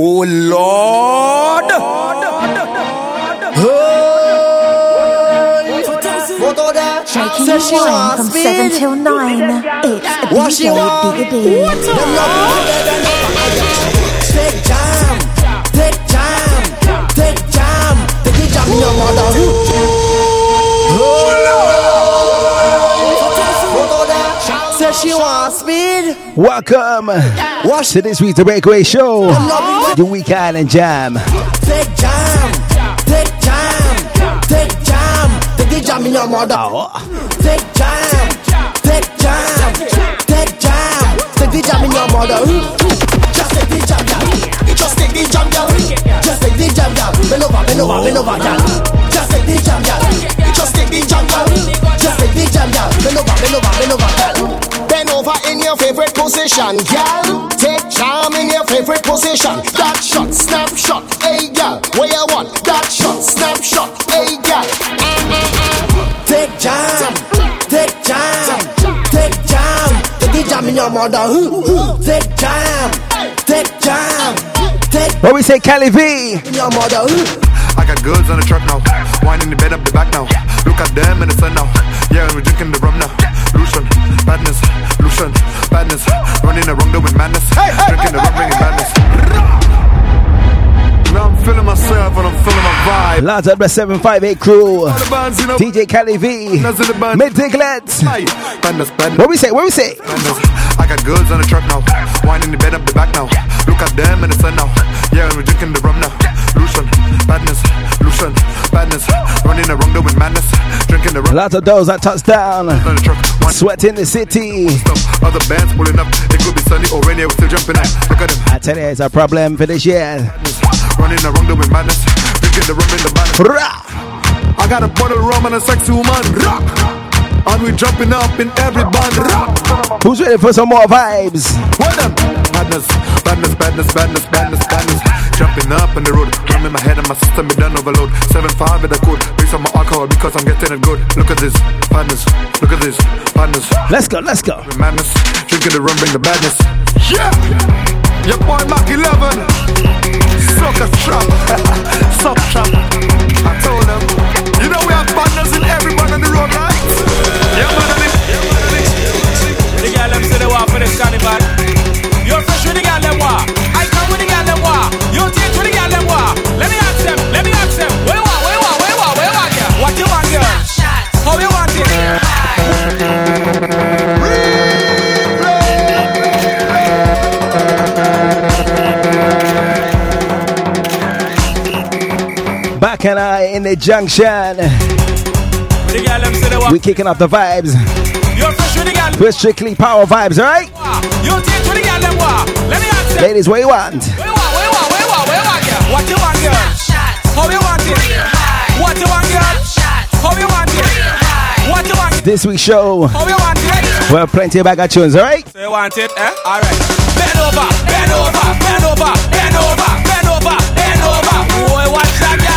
Oh Lord. Shaking your wine from 7 till 9. It's she DJ want? Diggity. Take time, take time, take time. Take in your mother. Welcome Watch to this week's The Breakaway Show, the Weekend and Jam. Take time, take time, take time. Take the jam in your mother. Ah, oh. Take time, take time, take time. Take the jam in your mother. Just take the jam, girl. Just take the jam, girl. Just take the jam, girl. Bend over, bend over, bend over, girl. Just take the jam, girl. Just take the jam, girl. Just take the jam, girl. Bend over, bend over, bend over, girl. Bend over in your favorite position, girl. Take charm in your favorite position. That shot, snapshot, hey girl. Where you want? That shot, snapshot, hey girl. Take jam, take jam, take jam. Take the jam in your mother. Who take jam, take jam, take What we say, Cali V? in your mother. I got goods on the truck now. Wine in the bed up the back now. Look at them in the sun now. Yeah, we're drinking the rum now. Lucian, badness, Lucian, badness. Running around doing madness. Drinking the rum, bringing badness. Now I'm feeling myself and I'm feeling my vibe. Lads of the 758 crew. The bands, you know. DJ Cali V. That's in the band. Mid Diglets. Aye. Badness, badness. What we say? What we say? Badness. I got goods on the truck now. Wine in the bed up the back now. Look at them in the sun now. Yeah, we're drinking the rum now. Lucian, badness, Lucian, badness. Running around doing madness. Drinking the Lots of those that touch down. Sweat in the city. Other bands pulling up. It could be sunny or rainy. We're still jumping out. Look at them. I tell you, it's a problem for this year. Running around doing madness. Drinking the rum in the madness. I got a bottle of rum and a sexy woman. Rock. And we jumping up in every band. Rock. Who's ready for some more vibes? What them? Badness, badness, badness, badness, badness, badness. Jumping up on the road, rum in my head and my system be done overload. Seven five with the code, bring some more alcohol because I'm getting it good. Look at this, badness. Look at this, badness. Let's go, let's go. Madness, drinking the rum, bring the badness. Yeah, your boy Mac 11, sucker trap, suck trap. I told them, you know we have badness in everyone on the road, right? Yeah, man, Back and I in the junction. The girl them say they want. We kicking off the vibes. You're fresh with the girl. We're strictly power vibes, alright? want. You take with the girl them want. Let me ask them. Ladies, what you want? Where you want? Where you want? Where you want? Where you want, girl? What you want, girl? How you want it? What you want, girl? How you want it? What you want? This week's show, How you want it? we have plenty of bag of tunes, alright? So you want it, eh? Alright. Bend over, bend over, bend over, bend over, bend over, bend over. Boy, watch that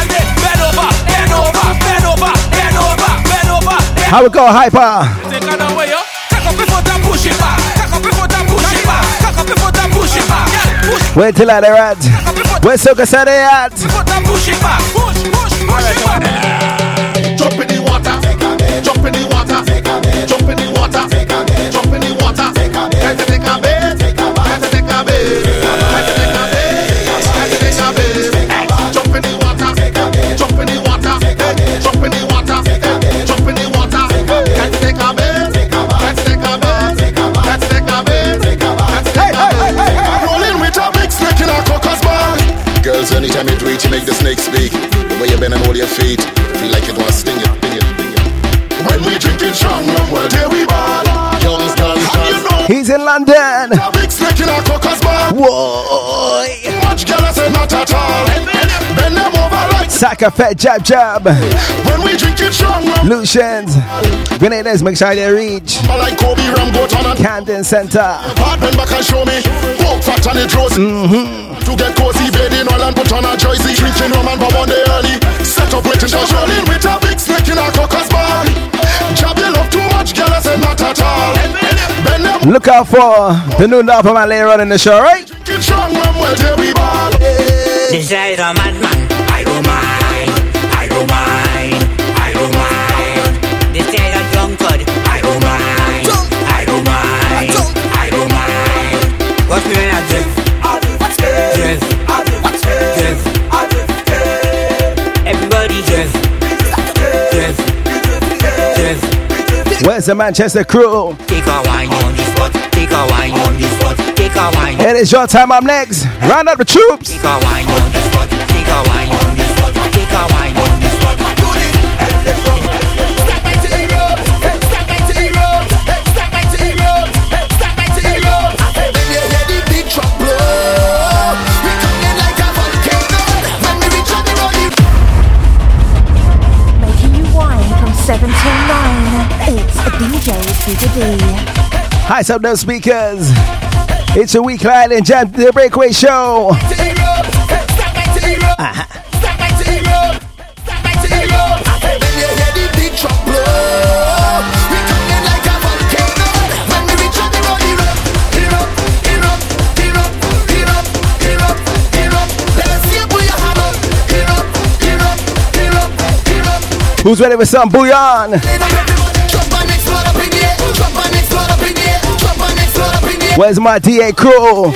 How we go, hyper? Take her down yo. Cock up your foot push it back. Cock up your foot push it back. Cock up your foot push it back. Push Where till they're at? cock up your foot Where Soka said they at? foot and push it back. Push, push, push it back. Jump in the water, jump in the water, jump make the snake speak. The way you bend and hold your feet, feel like it wants to sting you, sting you, sting you. When we drinking strong rum, well, there we ball. Young's done, you know, He's in London. a big snake in a crocus bar. Whoa. Much girl I say not at all. Bend them over like Saka Fed Jab Jab. when we drinking strong rum. Lucians. Grenades, make sure they reach. I like Kobe Ram, go on Camden Center. Hard bend back and show me. Walk fat and it rose. To get cozy, bathing oil and put on a jersey. Drinking rum and bomb on the early. Set up waiting for rolling with a big snake in a crocus bar. Jab you love too much, girl I say not at all. Bend them Look out for uh, the new album I later on in the show, right? drinking strong rum, well there we ball. This is a madman. I don't mind. I don't mind. I don't mind. This is a drunkard. I don't mind. I don't mind. I don't mind. Watch Where's the Manchester crew? Take a wine on this spot. Take a wine on this spot. Take a wine. It is your time up next. Round up the troops. Take a wine on this spot. Take a wine Hi, up those speakers. It's a week live and jam the breakaway show. Who's ready with some bouyon? Where's my DA crew?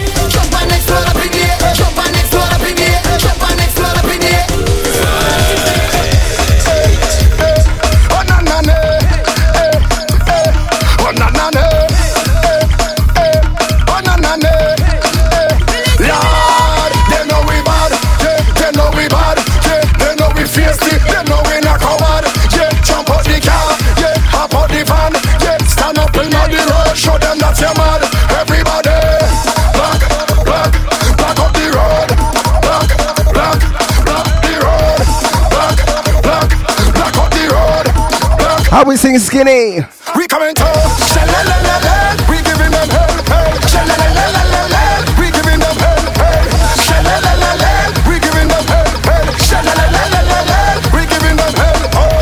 How we sing skinny? We coming to Sha-la-la-la-la. We giving them hell, hell Sha-la-la-la-la-la We giving them hell, hell Sha-la-la-la-la. We giving them hell, hell Sha-la-la-la-la-la We giving them hell, hell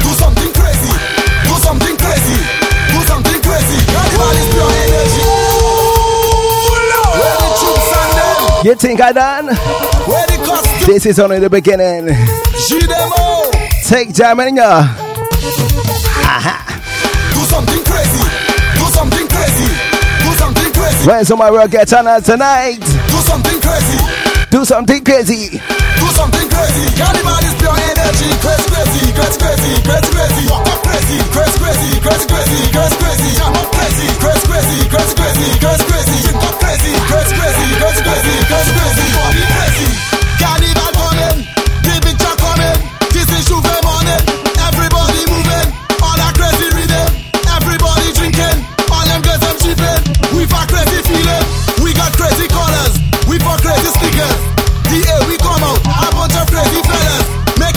Do something crazy. Do something crazy. Do something crazy. Everybody is pure energy. Where the troops and them You think I done? Where the costume This is only the beginning. G-Demo Take jam Do something crazy Do something crazy Do something crazy Where's all my work get on tonight? Do something crazy Do something crazy. Do something crazy. Carnival is pure energy. Crazy, crazy, crazy, crazy, crazy, crazy. Walk up crazy, crazy, crazy, crazy, crazy, crazy, crazy. Jam up crazy, crazy, crazy, crazy, crazy, crazy, crazy. Drink up crazy, crazy, crazy, crazy, crazy, crazy, crazy. Body crazy.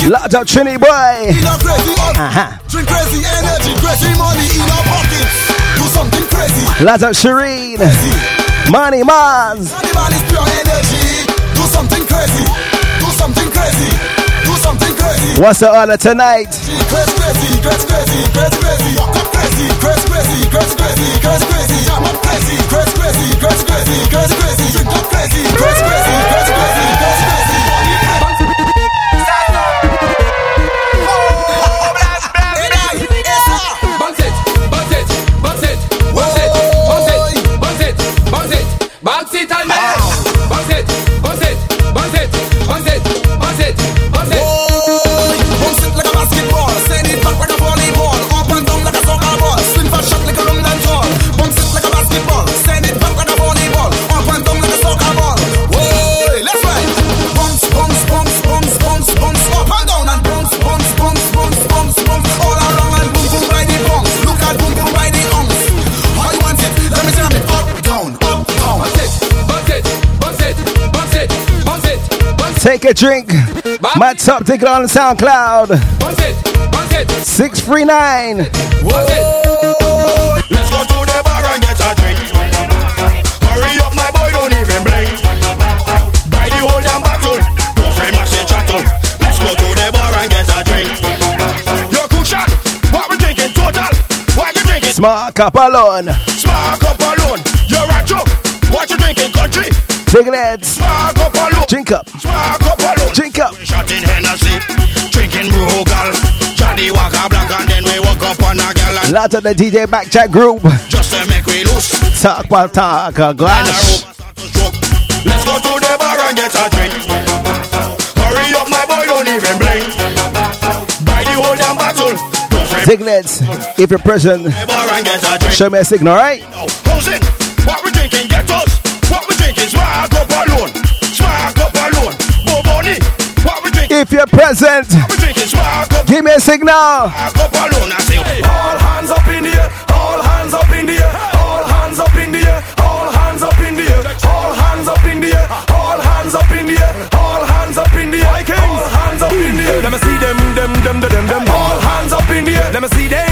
Locked up Trini boy. in our crazy. Uh-huh. Drink crazy energy, crazy money in our pockets. Do something crazy. Locked up Shireen. Money Mars. Animal is pure energy. Do something crazy. Do something crazy. Do something crazy. What's the order tonight? Crazy, crazy, crazy, crazy, crazy, crazy. Crazy, crazy, crazy, crazy, crazy, crazy, crazy. Up crazy, crazy, crazy, crazy, crazy, crazy, crazy. Drink up crazy, crazy, crazy, crazy, crazy, crazy, crazy. Take a drink. My top ticket on SoundCloud. bounce it, bounce it, 639. bounce it. Let's go to the bar and get a drink. Hurry up, my boy, don't even blink. Buy the whole damn bottle. Go for mash and chattel. Let's go to the bar and get a drink. Yo, cool shot. What we drinking total? What you drinking? Smart Capalon. Spark up alone. You're a joke. What you drinking, country? Spark up. Drink up. Drink up. Shot in Hennessy. Drinking Brugal. Johnnie Walker Black and then we walk up on a gal Lot of the DJ back chat group. just to make we loose. Talk about talk, a glass. Let's go to the bar and get a drink. Hurry up, my boy, don't even blink. Buy the whole damn bottle. Don't. Signets, if you're present, The bar and get a drink. show me a signal, right? Now, how's it? What we drinking? Drinking? Spark up alone. Spark up alone. Boboni. What we drinking? If you're present, What we drinking? Spark up. give me a signal. Spark up alone. I say, all hands up in the air. All hands up in the air. All hands up in the air. All hands up in the air. All hands up in the air. All hands up in the air. All hands up in the air. All hands up in the air. Let me see them, them, them, them, them. All hands up in the air. Let me see them.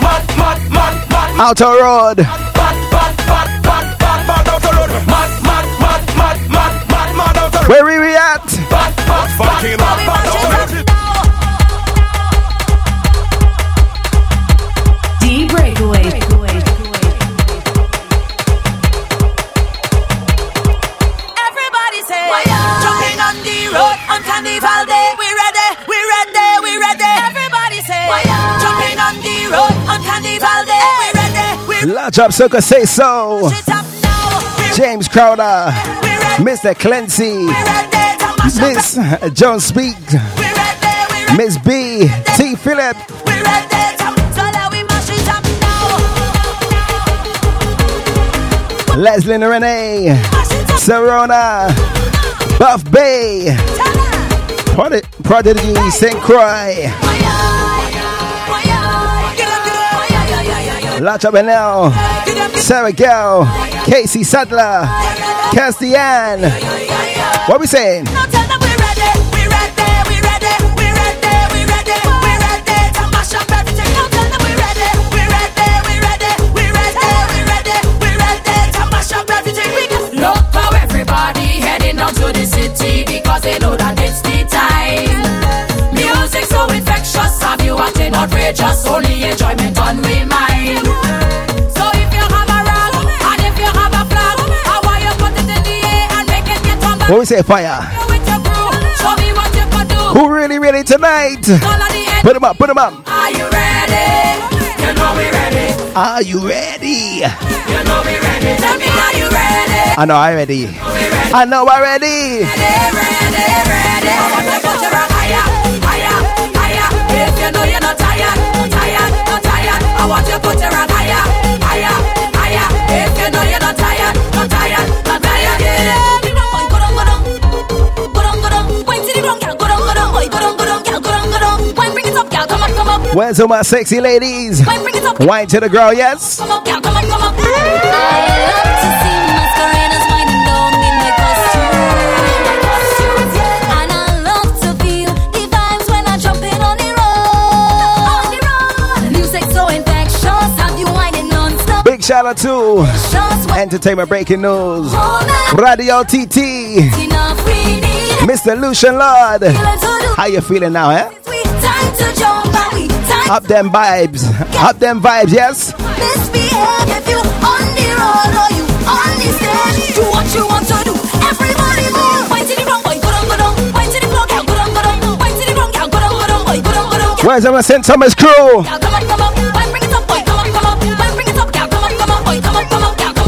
Mad, mad, mad, mad. Outer Road. Large up Circus say so. shit up now. We James Crowder. Mr. Clancy. we ready. to mash up. Miss uh, John Speak. We ready, we ready, Miss B. T. Phillip. we ready. to- So let we mash it up now. Leslie and Renee. Serona. Buff Bay. Prodigy St. Croix. Lacha Benel. Sarah Gell. Casey Sadler. Castian. What we saying? No, tell we ready, we ready, we ready, we ready, we ready, we ready to mash up everything. No, tell them we ready, we ready, we ready, we ready, we ready, we ready to mash up everything. Look how everybody heading down to the city because they know that outrageous? Only enjoyment on we mind. So if you have a rag and if you have a flag, how are you put it in the air and make it get on back What we say? Fire. with your crew? Show me what you can do. Who really, really tonight? All of the end. Put them up, put them up. Are you ready? You know we ready. Are you ready? You know we ready. Tell me, are you ready? I know I'm ready. I know I'm ready. ready, ready, ready. I want to you rock higher, higher, higher. If you know you're not tired, not tired, not tired. I want to put you rock higher, higher, higher. If you know you're not tired, not tired, not tired. Yeah. Where's all my sexy ladies? bring it up, Wine to the girl, yes? come up, girl, come on, come on. Shout out to Entertainment Breaking News. Radio TT. Mr. Lucian Lord. How you feeling now, eh? Up them vibes. Up them vibes, yes? Where's our St. Thomas crew?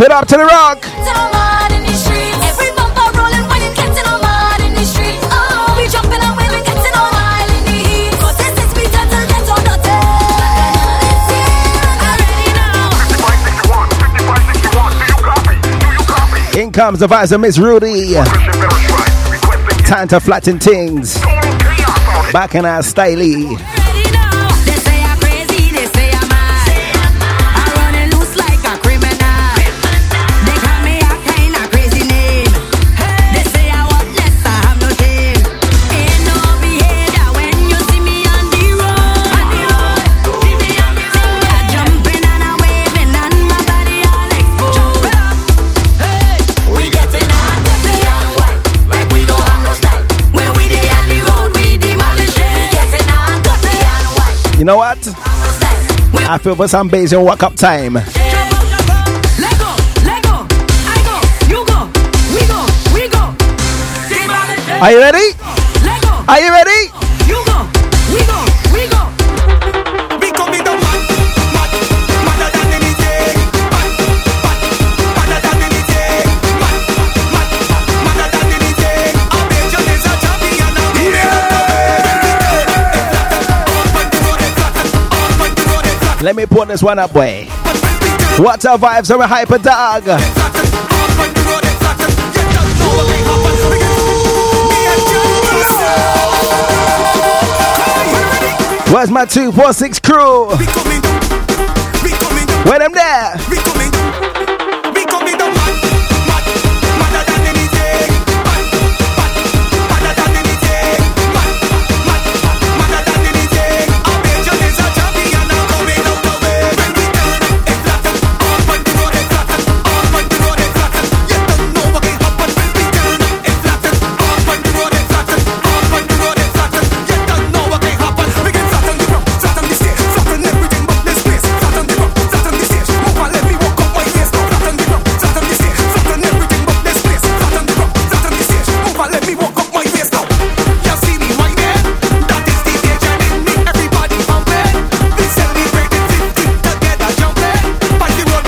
Put up to the rock. In comes the vice of Miss Rudy. Time to flatten things. Back in our styly. You know what? I feel for some bass and wake up time. Are you ready? Are you ready? Let me put this one up, boy. What up, vibes, I'm a hyper dog. Where's my 246 crew? Where them there.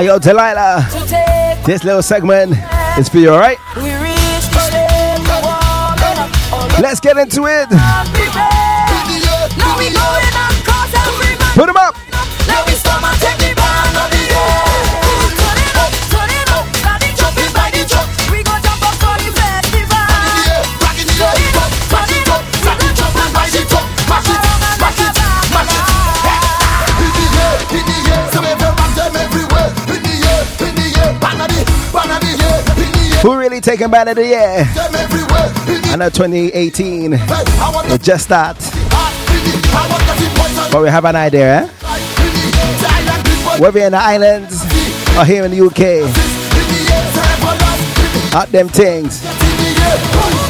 Ayo Delilah. This little segment is for you, alright? Let's get into it. Put them up. we taking back the year. And 2018. We just start. But we have an idea, eh? Whether in the islands or here in the UK. At them things.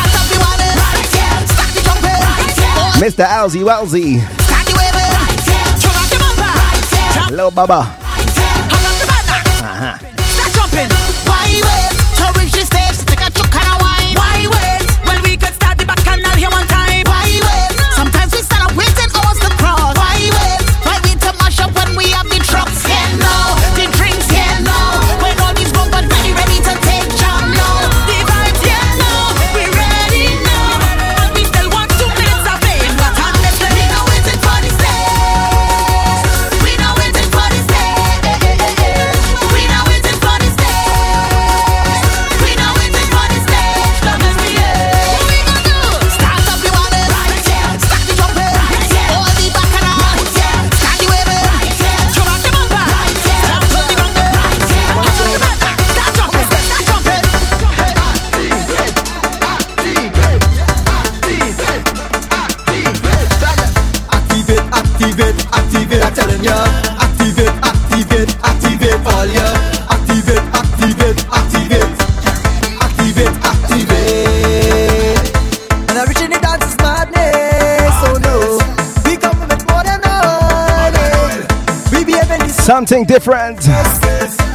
Mr. Alzy Welzy. Right right Hello, Baba. Something different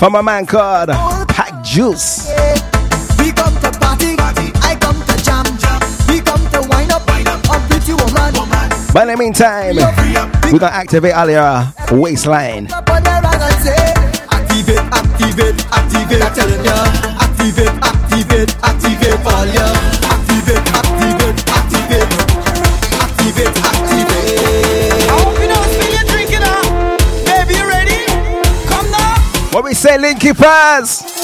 from a man called Pack Juice. We come to party, I come to jam. jam. We come to wind up, a pretty woman. But in the meantime, we're gonna activate all your waistline. Up on the rag and say, activate, activate, activate. Telling ya, activate, activate, activate all. Activate, say, Linky?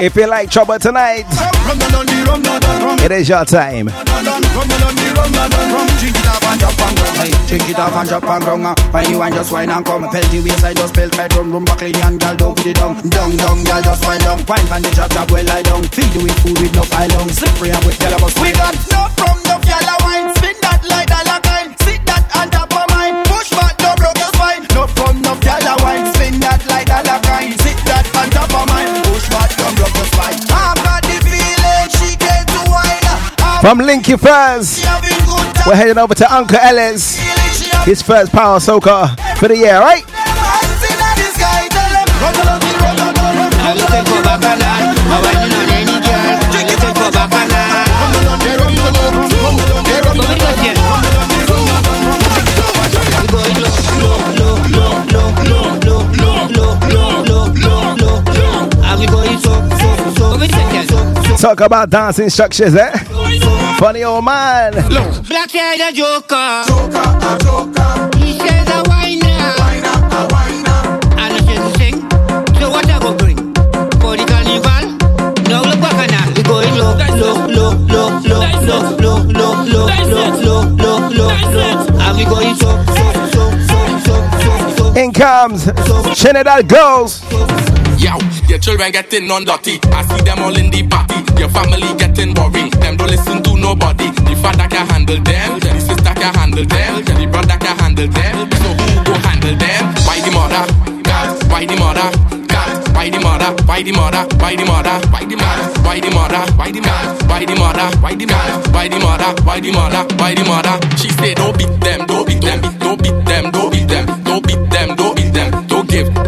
If you like trouble tonight, it is your time. Drink it off and drop and down When you and just wine and come Felt the waist I just felt my drum Room buckling and gal down with the dung dung dung gal just wine dung. Wine from the drop drop well I dung. Feel you way food with no pile dung. Slippery and with gal I We got no from no From Linky First, we're heading over to Uncle Ellis. His first power soca for the year, right? Talk about dancing structures, eh? Funny old man. Black side a joker. He says a whiner. And I says sing. So what I go bring? For the carnival? Now look back and we going low, low, low, low, low, low, low, low, low, low, low, low, low, low. And we going so, so, so, so, so, so, so. In comes Trinidad Girls. Yo, your children getting on dirty. I see them all in the party. Your family getting boring. Them don't listen to nobody. The father can handle them. The sister can handle them. The brother can handle them. So who go handle them? Why the mother? God, why the mother? Why the mother? Why the mother? Why the mother? Why the mother? Why the mother? Why the mother? Why the mother? Why the mother? Why the mother? Why the mother? Why the mother? She say don't beat them, don't beat them, don't beat them, don't beat them, don't beat them,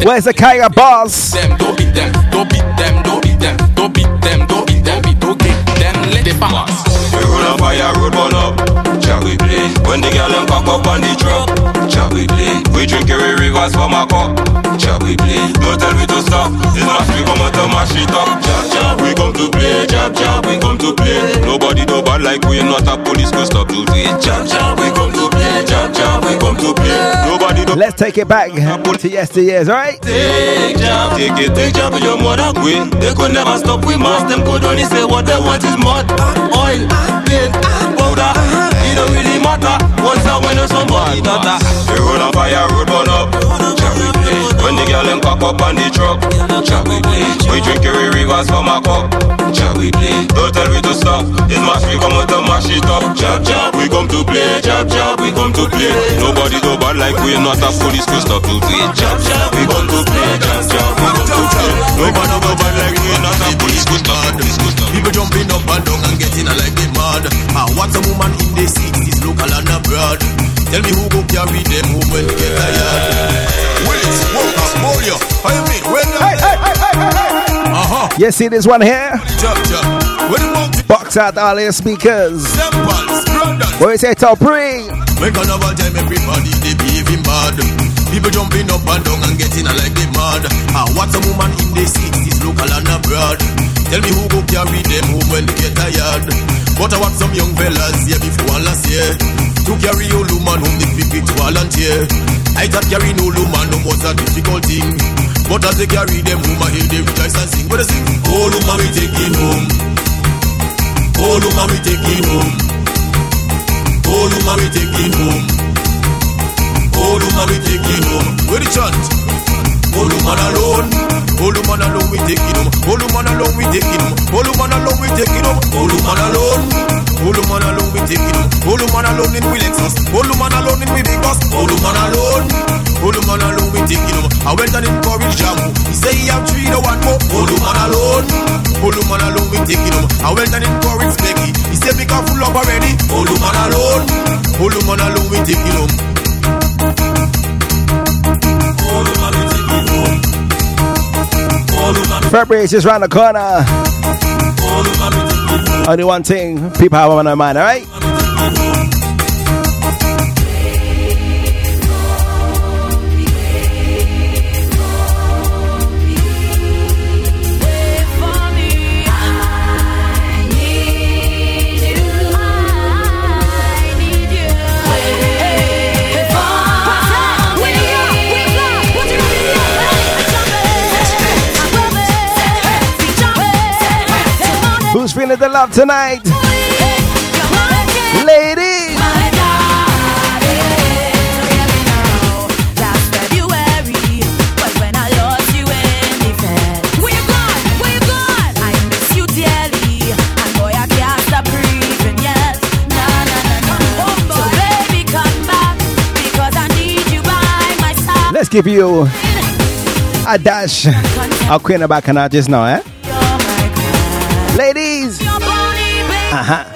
Where's the Kaya boss? them, don't beat them, don't beat them, don't beat them, don't beat them, don't beat them, don't give them, let the pass. We roll up fire, road burn up. Shall we play? When the girl them cock up on the truck. Shall we play? We drink every rivers from a cup. Shall we play? Don't tell me to stop. This must we come out to mash it up. Jab jab, we come to play. Jab jab, we come to play. Nobody do bad like we. Not a police could stop to. Jab jab, we come to play. Jab jab, we come to play. Nobody do. Let's take it back to yesteryears, right? Take take it, take your mother queen. They could never stop we mass. Them could only say what they want is mud, oil, paint, powder. It don't really matter. Once I win somebody daughter. We roll on fire, road burn up. The girl them cock up on the truck. Jab we play. We drink every rivers from a cup. Jab we play. Don't tell me to stop. This mash we come to mash it up. Jab jab, we come to play. Jab jab, we come to play. Nobody do bad like we. Not a police could stop to it. Jab jab, we come to play. Jab jab, we come to play. Nobody do bad like we. Not a police could stop. People jumping up and down and getting a like they mad. Ah, what's a woman in the cities, local and abroad? Tell me who go carry them home when they get tired. Willis, Walker, Moria, I mean, when hey, hey, hey, hey, hey. Uh-huh. You see this one here? Jump, jump. When the mountain Box out all your speakers. temples, Brandon. What you say, top? When carnival time, everybody they behaving bad. People jumping up and down and getting a like they mad. Ah, what's a woman in the cities, local and abroad? Tell me who go carry them home when they get tired. But I watch some young fellas here before last year. To carry old woman home, they pick it volunteer. I just carry no woman, no was a difficult thing. But as they carry them home, I hear they rejoice and sing. What they sing? Oh, woman, we taking home. Oh, woman, we taking home. Oh, woman, we taking home. Oh, woman, we taking home. Where the chant? Oh, woman alone. Oh, woman alone, we taking home. Oh, woman alone, we taking home. Oh, woman alone, we taking home. Oh, woman alone. Oh, woman alone, we taking home. Oh, woman alone in we Lexus. Oh, woman alone in we big bus. Oh, woman alone. Oh, woman alone, we taking home. I went and encouraged Jamu. He say he have three, no one more. Oh, woman alone. Oh, woman alone, we taking home. I went and encouraged Becky. He say we can full up already. Oh, woman alone. Oh, woman alone, we taking home. February is just round the corner. Only one thing people have on their mind, alright? The love tonight? Ladies! Let's give you a dash of Queen of Bacchanal just now, eh? Uh-huh.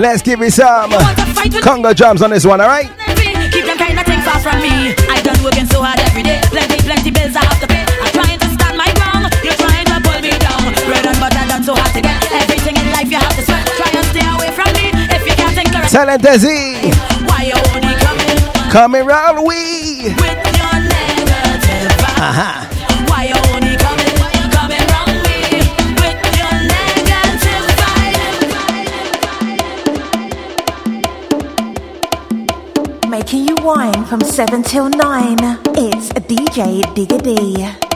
Let's give it some Congo drums on this one, alright? Keep them kind of far from me. I done working so hard every day. Plenty, plenty bills I have to pay. I'm trying to stand my ground. You're trying to pull me down. Bread and butter done so hard to get. Everything in life you have to sweat. Try and stay away from me. If you can't think correct. Why you only coming? Coming round we. With your negative. Uh-huh. from 7 till 9, it's DJ Diggity.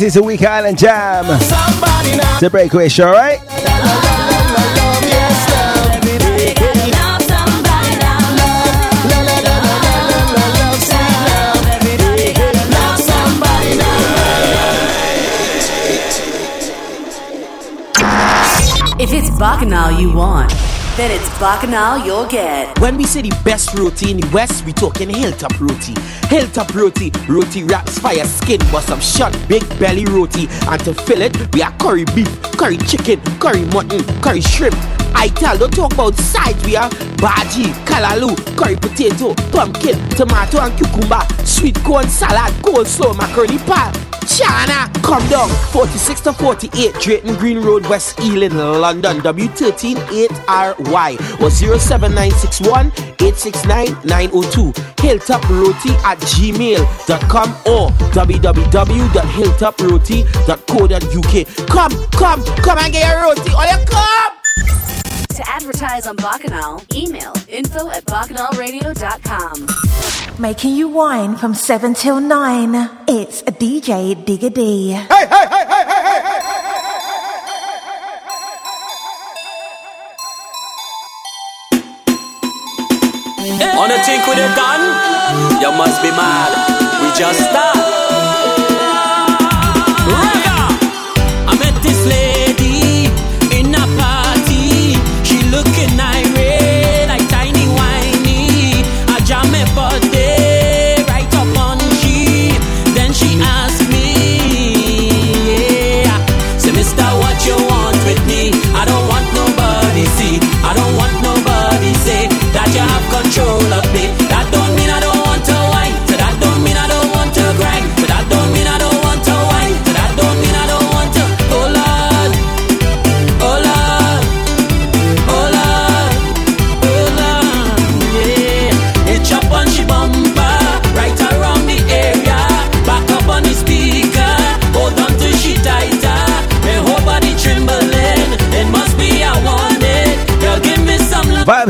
This is a Week Island Jam. It's a breakaway show, right? If it's Bacchanal you want, then it's Bacchanal you'll get. When we say the best routine in the West, we talking Hilltop Roti. Hilltop roti, roti wraps, fire skin, buss up shut, big belly roti. And to fill it, we are curry beef, curry chicken, curry mutton, curry shrimp. I tell, don't talk about sides, we are bhaji, kalalu, curry potato, pumpkin, tomato and cucumber, sweet corn salad, coleslaw, macaroni pie. China, come down. 46 to 48, Drayton Green Road, West Ealing, London. W138RY or 07961 869-902 hilltoproti at gmail.com or www.hilltoproti.co.uk. Come, come, come and get your roti or you come! To advertise on Bacchanal, email info at bacchanalradio.com. Making you wine from 7 till 9. It's a DJ Digga D. Hey, hey, hey, hey, hey, hey, hey, hey! On a think with a gun, you must be mad. We just start.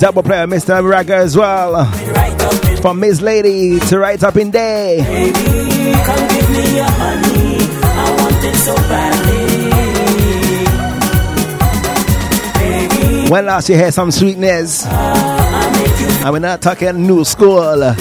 Double player, Mr. Raga as well. From Miss Lady to Right Up in Day. Baby, give me your. I want it so badly. When last you heard some sweetness? Uh, and we not talking new school.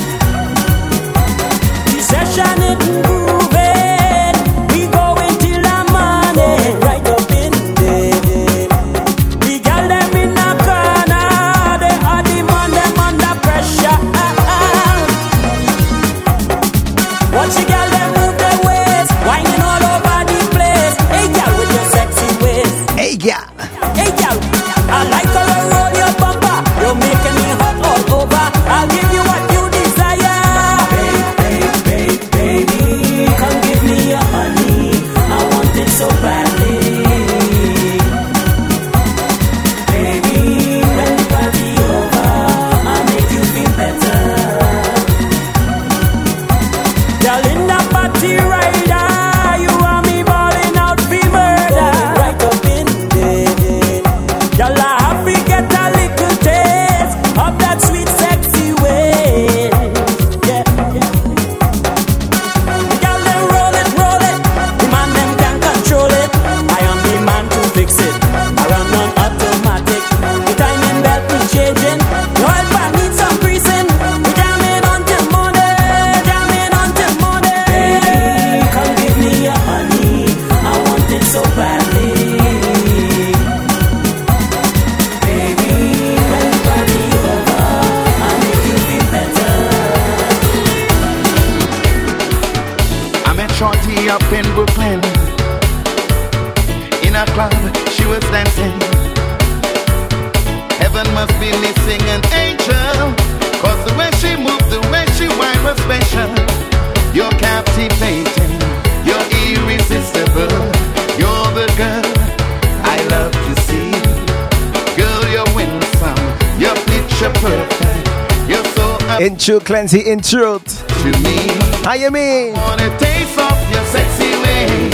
In truth, Clancy, in truth. to me. How you mean? want a taste of your sexy ways.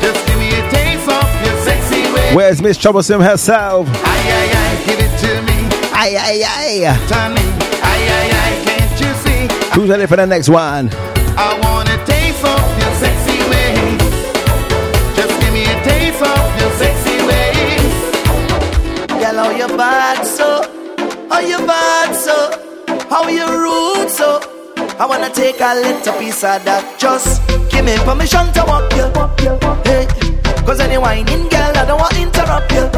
Just give me a taste of your sexy ways. Where's Miss Troublesome herself? Ay, ay, ay, give it to me. Ay, ay, ay. Tony, ay, ay, ay, can't you see? Who's ready for the next one? I want a taste of your sexy ways. Just give me a taste of your sexy ways. Girl, how you bad so? How oh, you bad so? How you rude so? I wanna take a little piece of that. Just give me permission to walk you. Hey, cause any whining girl, I don't want to interrupt you.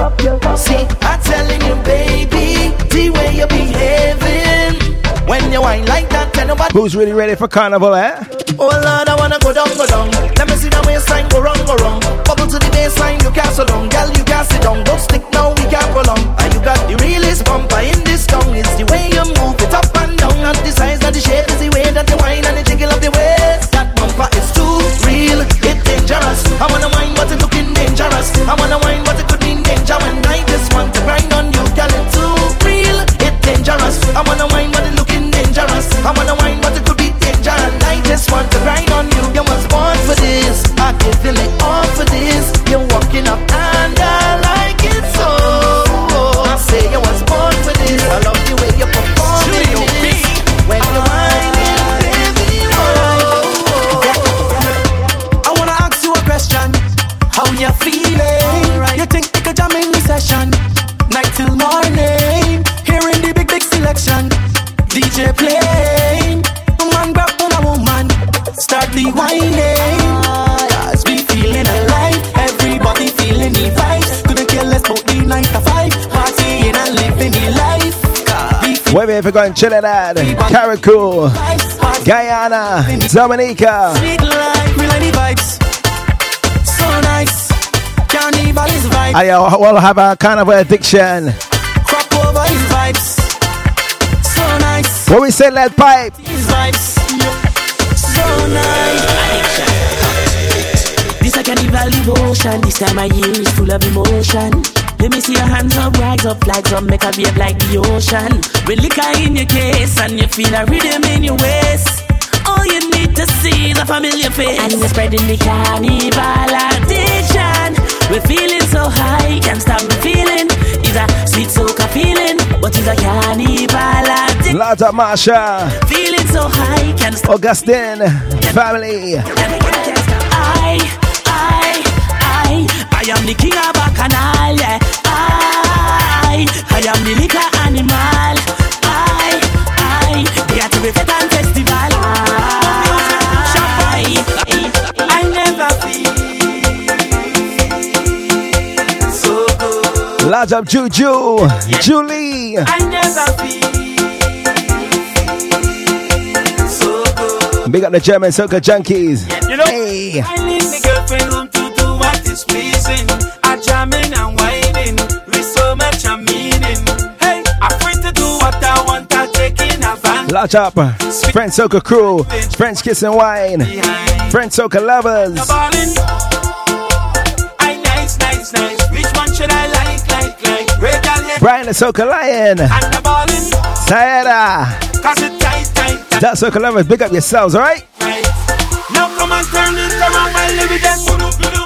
See, I'm telling you, baby, the way you're behaving. When you whine like that, tell nobody. Who's really ready for carnival, eh? Oh Lord, I wanna go down, go down. Let me see the waistline go wrong, go wrong. Bubble to the baseline, you can't sit down, girl, you can't sit down. Don't stick now, we can't prolong. And you got the realest bumper in this town. It's the way you move it up and down, not the size, not the shape, it's the way that you whine and the jiggle of the waist. That bumper is too real, it's dangerous. I wanna whine, but it's looking dangerous. I wanna whine, want to grind Where we ever going chilling at? Caracol, Guyana, Dominica. Sweet life, we like the vibes. So nice. Carnival is vibes. I uh, all have a carnival addiction. Crop over is vibes. So nice. What we say, lead pipe. Is vibes. So nice. This a carnival devotion. This time of year is full of emotion. Let me see your hands up, rise up, flags up, make a wave like the ocean. With liquor in your case and you feel a rhythm in your waist. All you need to see is a familiar face. And we're spreading the carnival addiction. We're feeling so high, can't stop the feeling. It's a sweet soca feeling, but it's a carnival addiction. Lots of Marsha, Feeling so high, can't stop. Augustine, family. I, I, I, I am the king of canal, yeah. I, I am the liquor animal. I, I, here to be Atobe Fetan Festival. I, I, I never feel so good. Large up Juju, yeah. Julie. I never feel so good. Big up the German soca junkies. Yeah. You know, hey. I leave my girlfriend room to do what is pleasing. Jamming and whining with so much a meaning. Hey, I'm free to do what I want. I taking. Large up, French Soca Crew, French Kiss and Wine, French Soca Lovers. I nice, nice, nice. Which one should I like, like, like? Red. Brian the Soca Lion. Sayada. Cause it tight, tight, tight. That Soca Lovers, big up yourselves, alright? right. Now come and turn it around my living then. I'm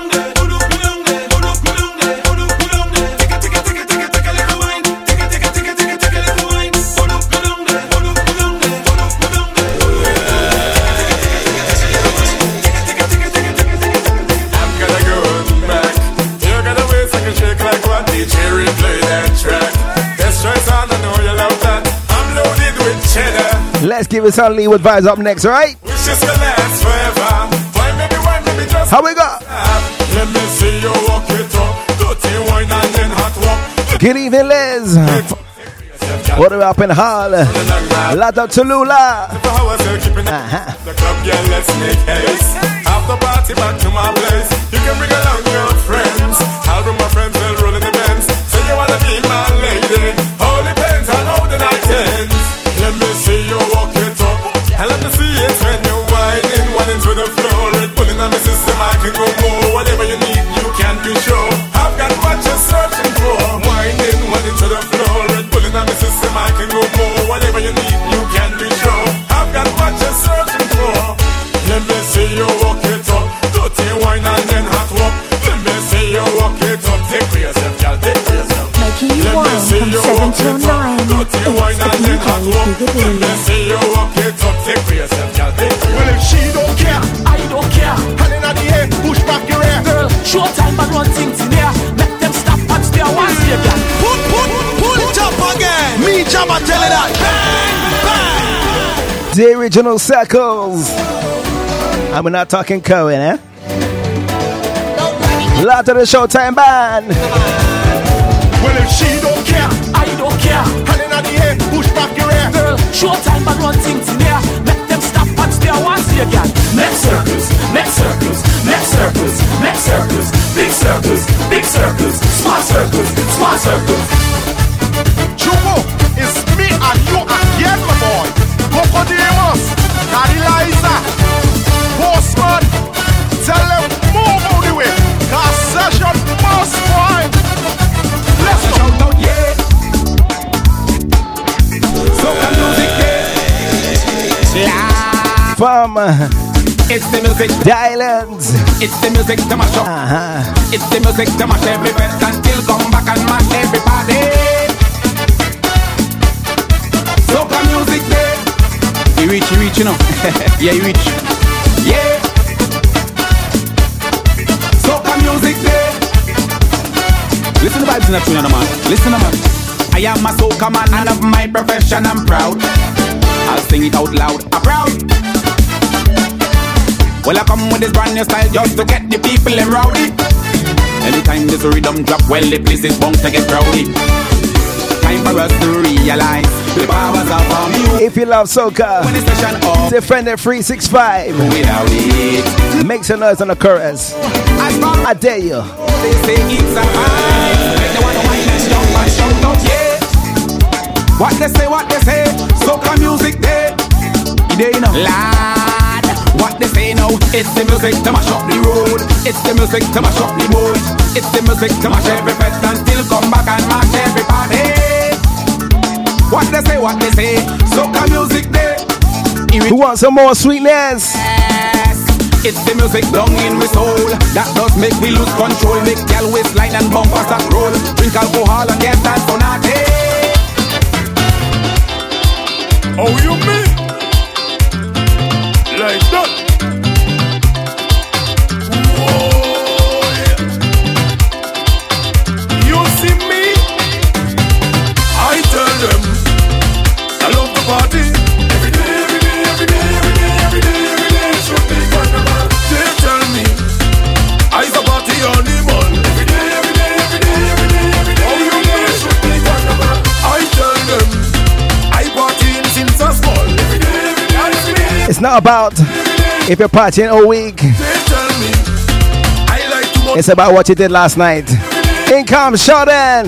give it some Leeward vibes up next, right? Wishes last forever. Why maybe, why maybe just How we go? Let me see you walk it up. Dirty wine and then hot walk. Good evening, Liz. What are we up in Hall? Lot up to Uh-huh. The club, yeah, let's make haste. After party, back to my place. You can bring along you 7 walk till it up. 9. Dirty wine and then hot DJ walk. Bigger Let me see you walk it up. Take for yourself, y'all. Take for Well, if she don't care, I don't care. the push back hair. Girl, and run things in. Make them stop and. Put, put, pull it up again. Me, that. The original circles. And we're not talking Cohen, eh? Lot of the Showtime band. Well, if she don't hand in the air, push back your hair. Girl, showtime and run things in here. Make them stop and stare one stay again. Make circles, make circles, make circles, make circles, big circles, big circles, small circles, small circles. Chupo, it's me and you again, my boy. Cocodemos, Cariliza, Postman, tell them move out the way. Cause session must find. Let's go. Shout out, yeah. Soca music, yeah. From uh, It's the music, the islands. it's the music to mash up. Uh-huh. It's the music to mash every best until come back and mash everybody. Soca music day. You reach, you reach, you know. yeah, you reach. Yeah. Soca music day. Listen to the vibes in that tune, man. Listen, man. I am a soca man and of my profession I'm proud. I'll sing it out loud. I'm proud. Well, I come with this brand new style just to get the people them rowdy. Anytime this rhythm drop, well, the place is bound to get rowdy. Time for us to realize the powers of our music. If you love soca, When the session up, Defender 365. without it. Make some noise on the chorus. I dare you. What they say, what they say, soca music day. They know. Lad, what they say now, it's the music to mash up the road. It's the music to mash up the boat. It's the music to mash every fest and still come back and mash everybody. What they say, what they say, soca music day. Who wants some more sweetness? Yes, It's the music down in my soul that does make me lose control. Make gal waistline and bumpers that roll. Drink alcohol and get that so Oh, you mean? Like that? not about if you're partying all week. It's about what you did last night. In comes Sheldon.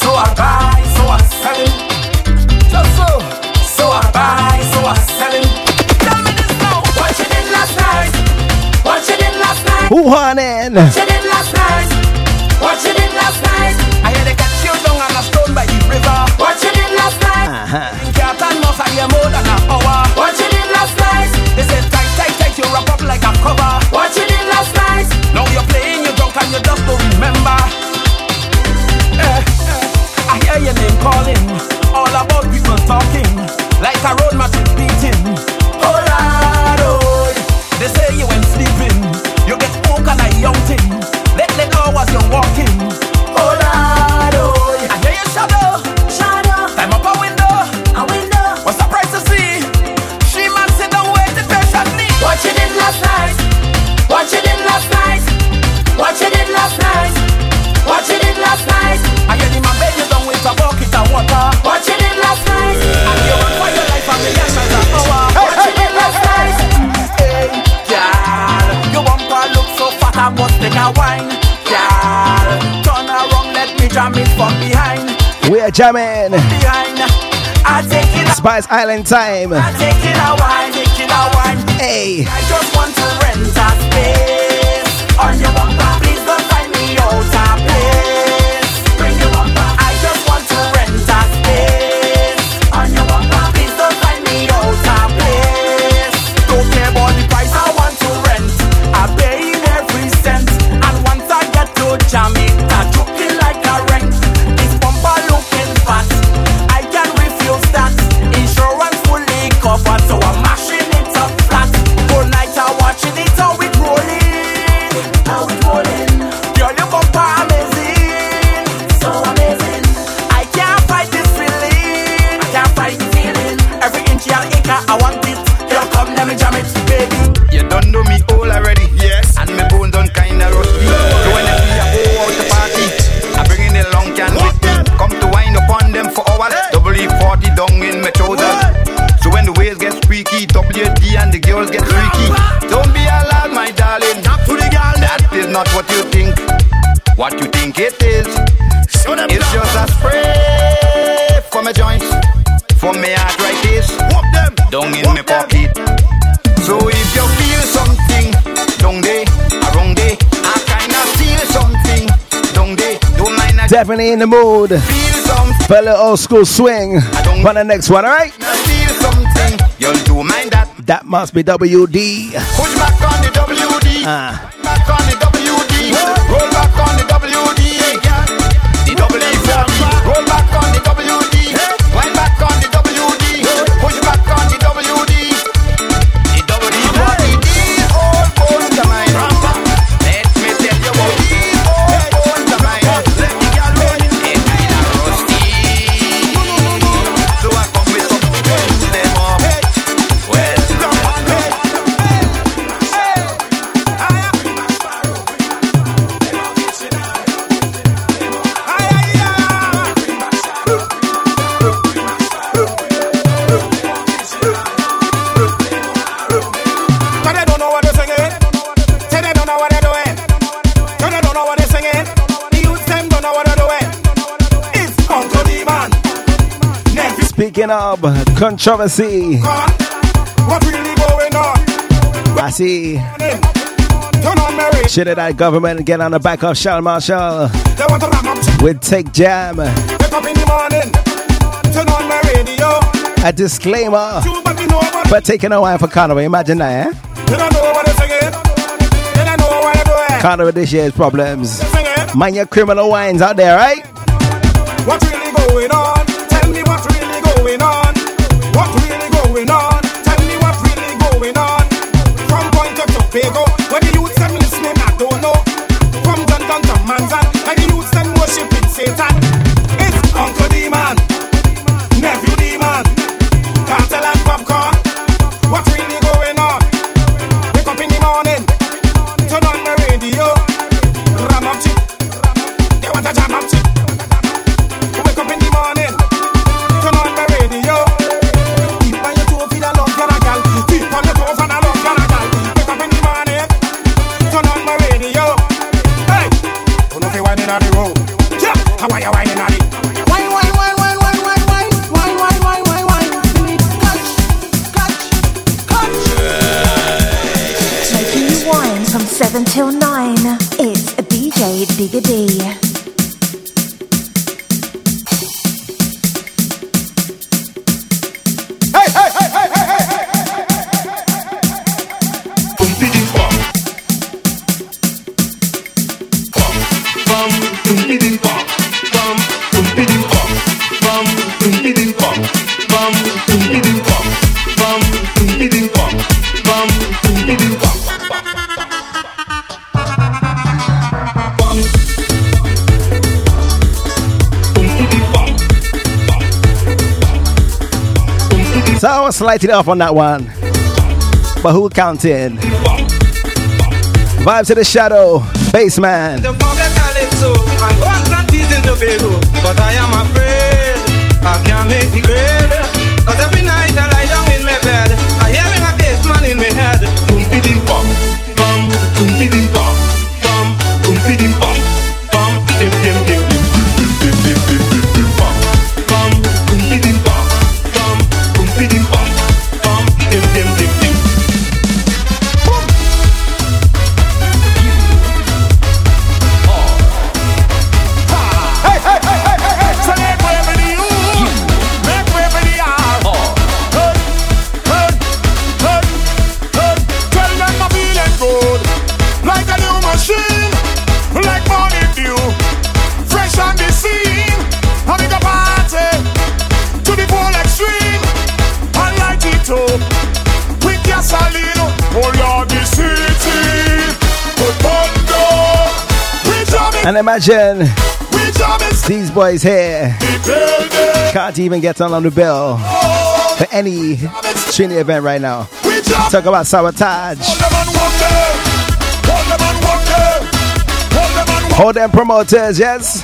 So I buy, so I sell it. So, so I buy, so I sell. Tell me this now. What you did last night? What you did last night? Who? jamming. Spice Island time. Hey. I just want to rent a space on your bumper. definitely in the mood for a little old school swing. On the next one, alright? That. that. must be WD. Push back on the WD. Uh. controversy. What really going on? I see. Should that government get on the back of Charles Marshall? With Take Jam. A disclaimer But taking a while for Conway. Imagine that, eh? Conway this year's problems. Mind your criminal wines out there, right? slightly off on that one. But who counting? Vibes to the shadow, bassman. But I am afraid I can't make. And imagine these boys here can't even get on, the bill for any Trinity event right now. Talk about sabotage. Hold them promoters, yes?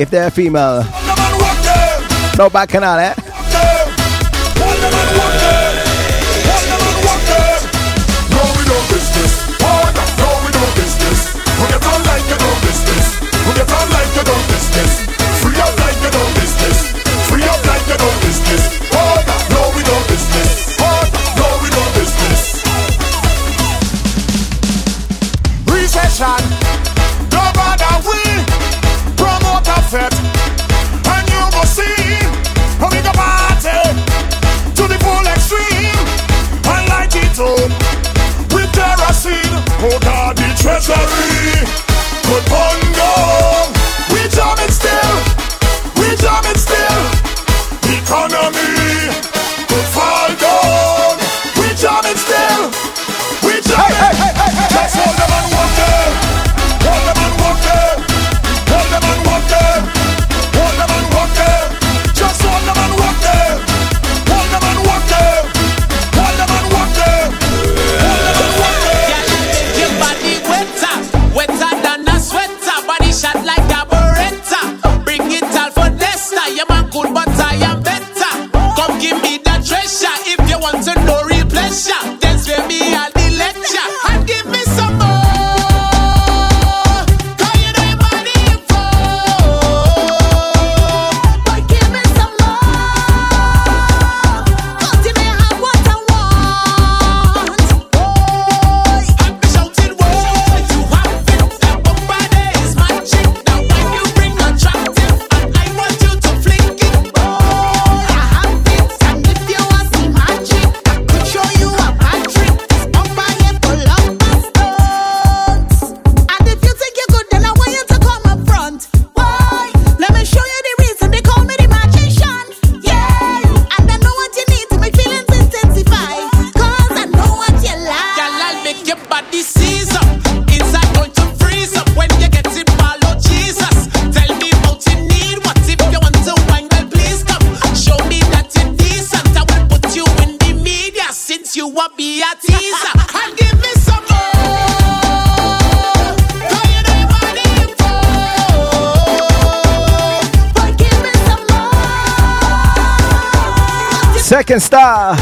If they're female. No Bacchanal, eh? Aquí está.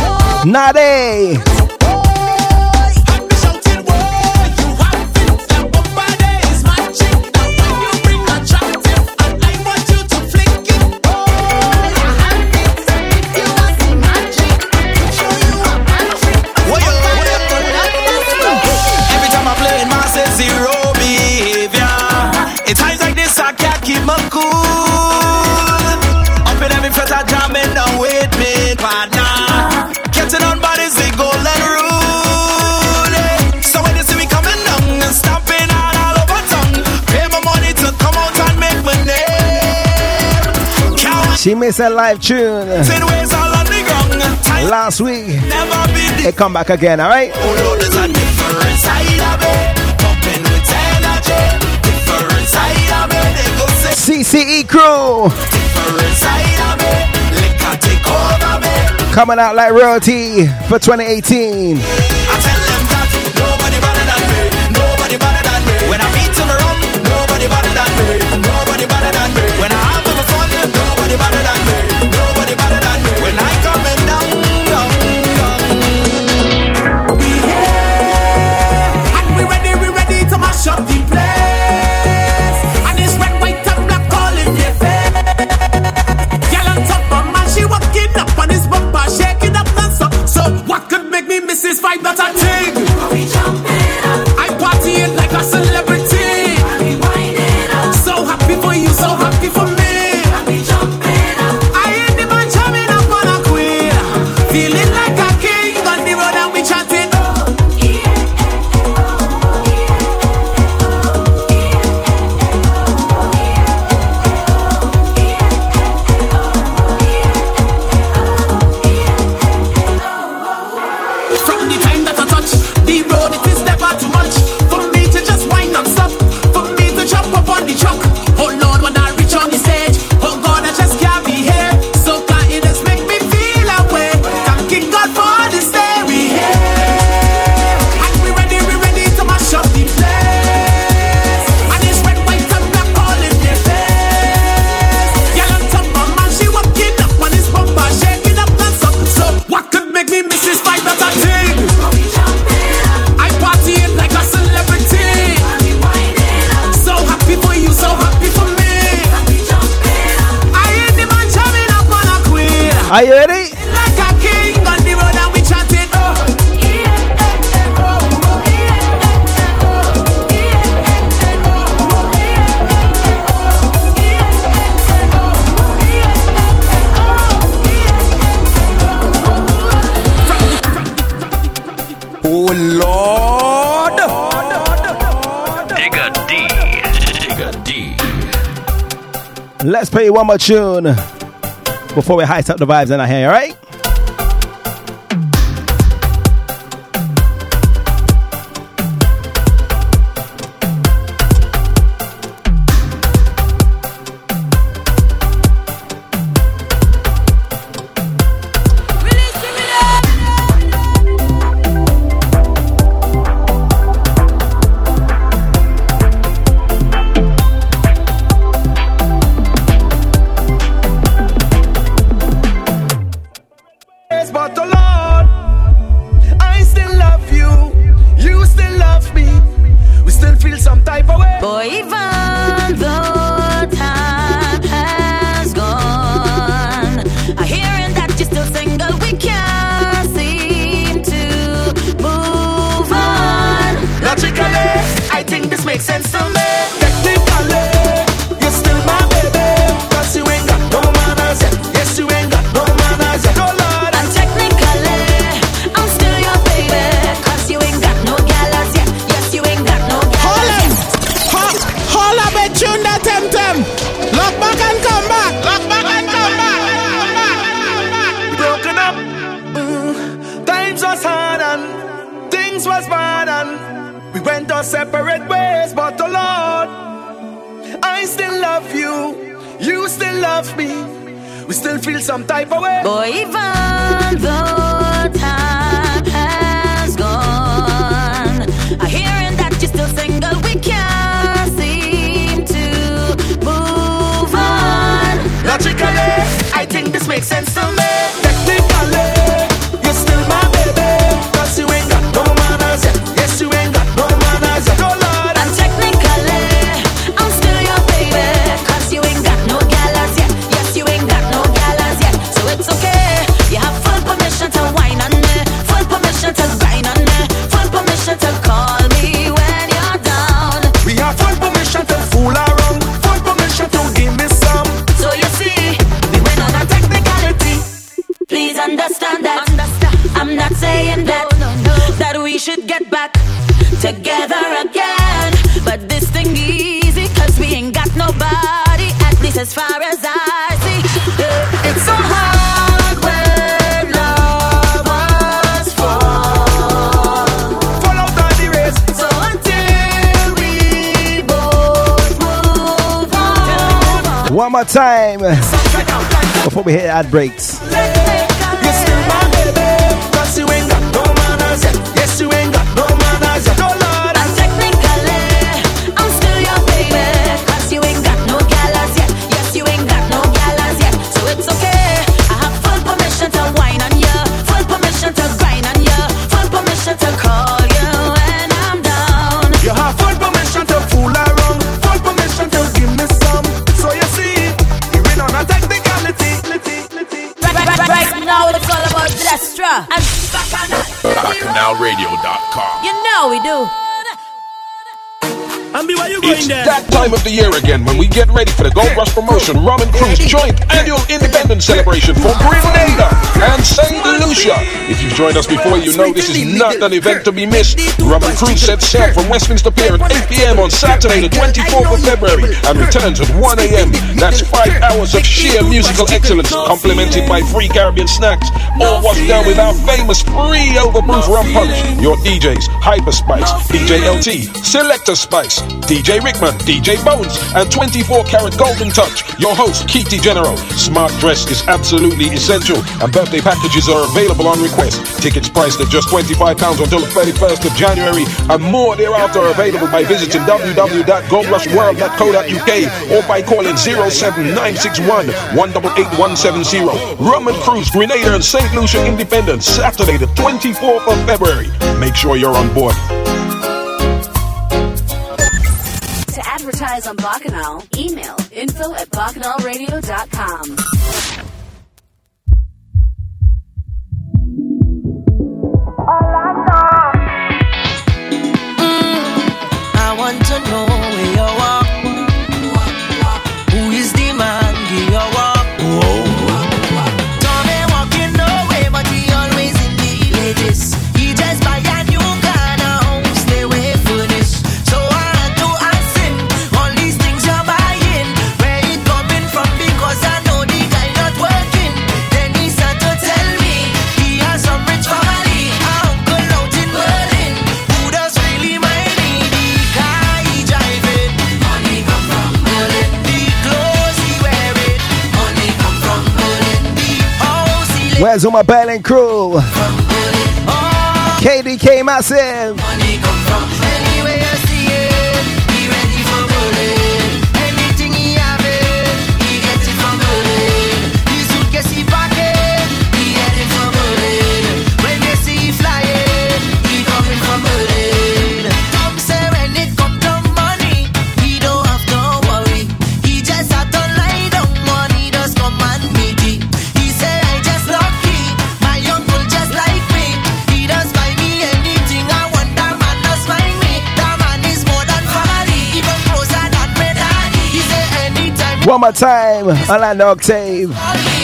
She missed a live tune. Last week. It come back again, all right? CCE crew. coming out like royalty for 2018. play one more tune before we heist up the vibes in our hand, alright? love me. We still feel some type of way. Boy, even though time has gone, I hearing that you're still single. We can't seem to move on. Logically, I think this makes sense to me. more time before we hit ad breaks. BacchanalRadio.com. You know we do. It's that time of the year again when we get ready for the Gold Rush promotion Rum and Cruise joint annual independence celebration for Grenada and St. Lucia. If you've joined us before, you know this is not an event to be missed. Rum and Cruise sets sail from Westminster Pier at 8 p.m. on Saturday, the 24th of February, and returns at 1 a.m. That's five hours of sheer musical excellence, complemented by free Caribbean snacks, all washed down with our famous free overproof rum punch. Your DJs, Hyper Spice, DJ LT, Selector Spice, DJ Rickman, DJ Bones, and 24 karat Golden Touch. Your host, Keity General. Smart dress is absolutely essential, and birthday packages are available on request. Tickets priced at just £25 until the 31st of January, and more thereafter are available by visiting www.goldrushworld.co.uk or by calling 07961 188170. Rum and Cruise, Grenada and St. Lucia Independence, Saturday the 24th of February. Make sure you're on board. To advertise on Bacchanal, email info at bacchanalradio.com. I Where's all my Berlin crew? KDK Massive. One more time, Orlando Octave.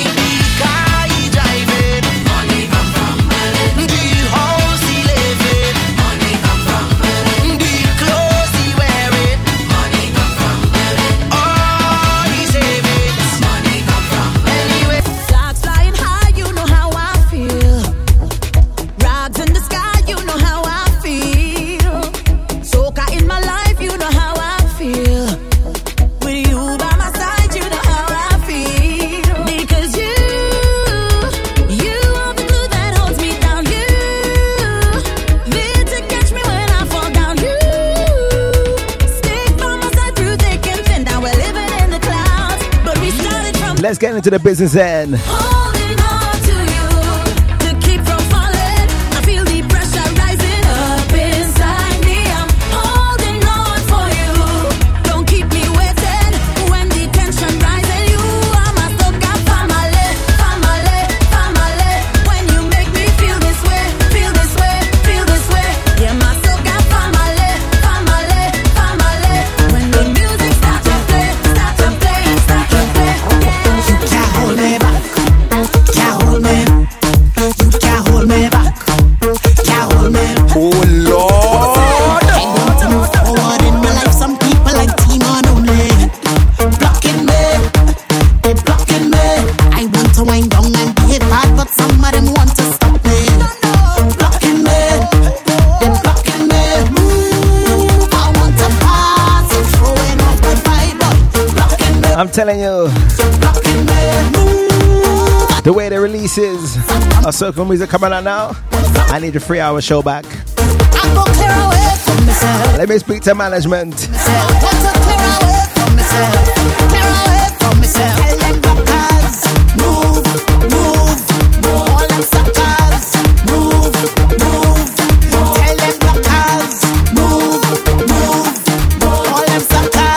Started get into the business end. Telling you, the way the releases of soca music coming out now, I need a three hour show back. Let me speak to management.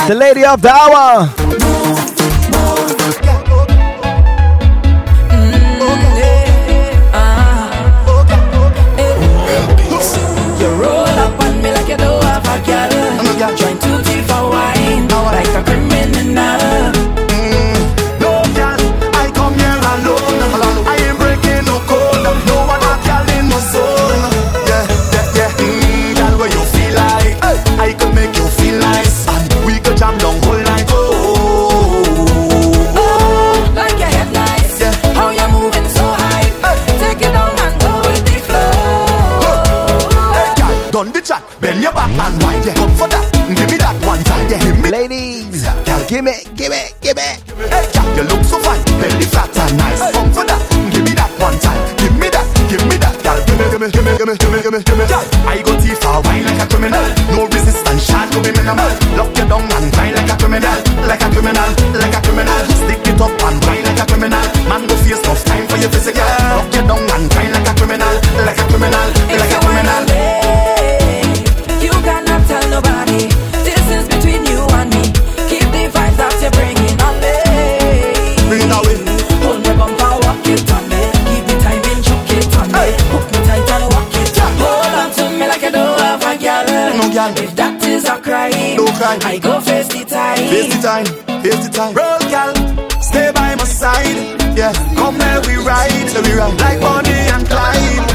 The lady of the hour. Done the chat. Bend your back and wind, yeah. Come for that. Give me that one time, yeah. Give me Ladies, give me, give me, give me. Hey, Jack, you look so fine. Belly fat and nice. Come for that. Give me that one time. Give me that. Give me that, girl. Give me, give me, give me, give me, give me, give me, give me. Girl, I go too far, wine like a criminal. No resistance, to be minimal. Lock you down and cry like a criminal, like a criminal, like a criminal. Stick it up and cry like a criminal. Man, go face tough time for your physical. Lock you down and cry like a criminal, like a criminal, crime. I go face the time. Face the time, face the time. Roll, girl, stay by my side. Yeah, come here we ride, so we ride like Bonnie and Clyde.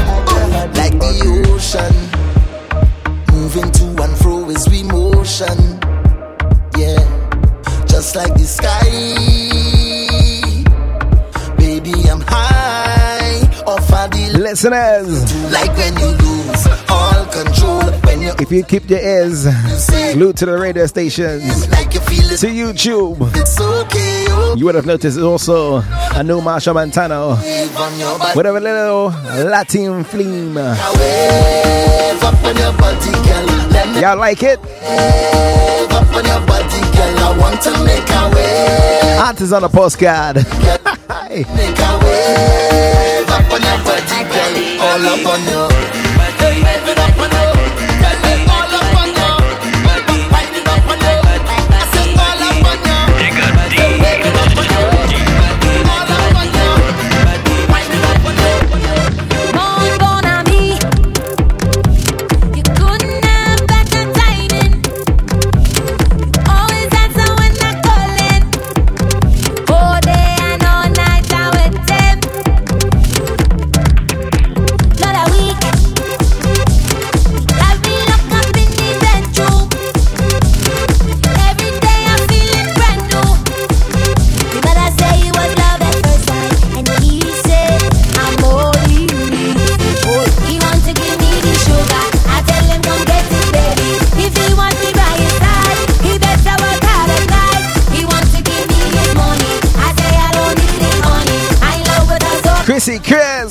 like the ocean. Moving to and fro is we motion. Yeah, just like the sky. Baby, I'm high off of the Listeners, like when you lose all control. If you keep your ears glued to the radio stations, to YouTube, you would have noticed also a new Machel Montano with a little Latin me Y'all like it? up on a postcard.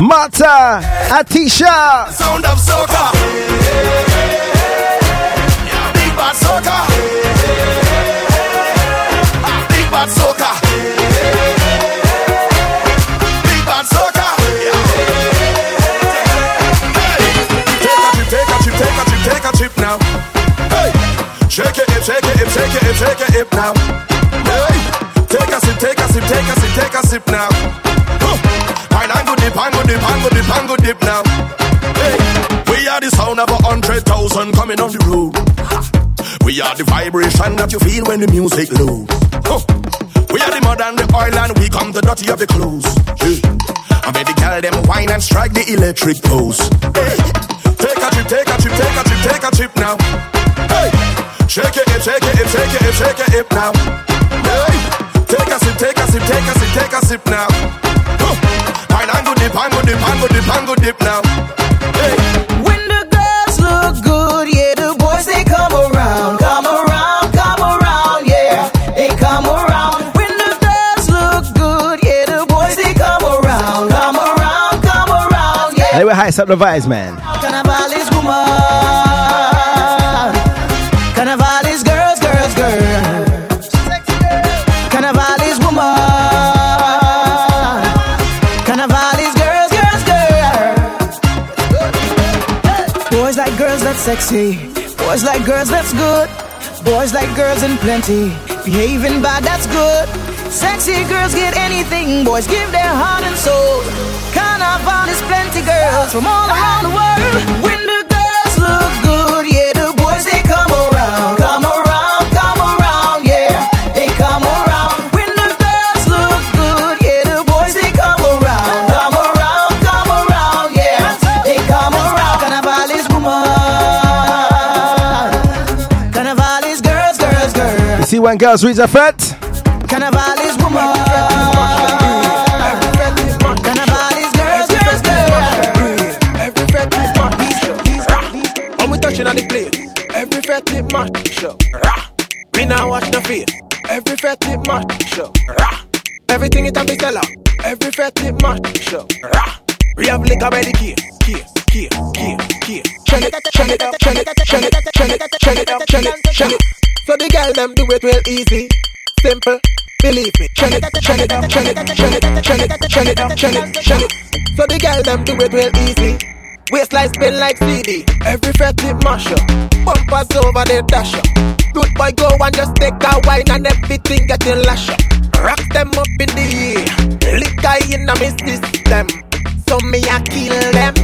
Mata. Atisha. sound of soca. Big bad. Big bad. Big bad take a take a take a now. Hey, shake it, shake it, shake shake it, now. Hey, take a sip, take a sip, take a sip, take a sip now. Dip, and dip, and go dip, and go dip now. Hey, we are the sound of a hundred thousand coming off the road. We are the vibration that you feel when the music low. Huh. We are the mud and the oil and we come the dirty of the clothes. Hey. I made the girl them wine and strike the electric pose. Hey. Take a trip, take a trip, take a trip, take a trip now. Hey. Shake it, shake it, shake it, shake it, hip now. Hey. Take a sip, take a sip, take a sip, take a sip now. Huh. Pine and go dip, and go dip, and go dip, and go dip now. Hey. When the girls look good, yeah, the boys they come around, come around, come around, yeah, they come around. When the girls look good, yeah, the boys they come around, come around, come around, yeah. Anyway, high up the vibes, man. Carnival is woman, sexy. Boys like girls that's good. Boys like girls in plenty. Behaving bad, that's good. Sexy girls get anything. Boys give their heart and soul. Carnival is plenty girls from all around the world. When the girls look good, yeah, the boys they come when girls reach a fret. Carnival is woman. Carnival is girls, girls, girls. Every fete is mash. When we touching on the place, every fete is mash. Rah. Me now watch the face. Every fete is mash. Rah. Everything it a be seller. Every fete is mash. Rah. We have liquor by the case, case, case, case, Okay. It, turn it up, it, turn it, turn it, turn it up, it, turn it. So the girl them do it real easy, simple. Believe me. Turn it, turn it up, it, turn it, turn it, turn it up, it, turn it. So the girl them do it real easy. Waistline spin like CD, every fret it. Bumpers over the dasher. Good boy go and just take a wine and everything get in lasher. Rock them up in the air, Lick liquor in a me system. So me I kill them,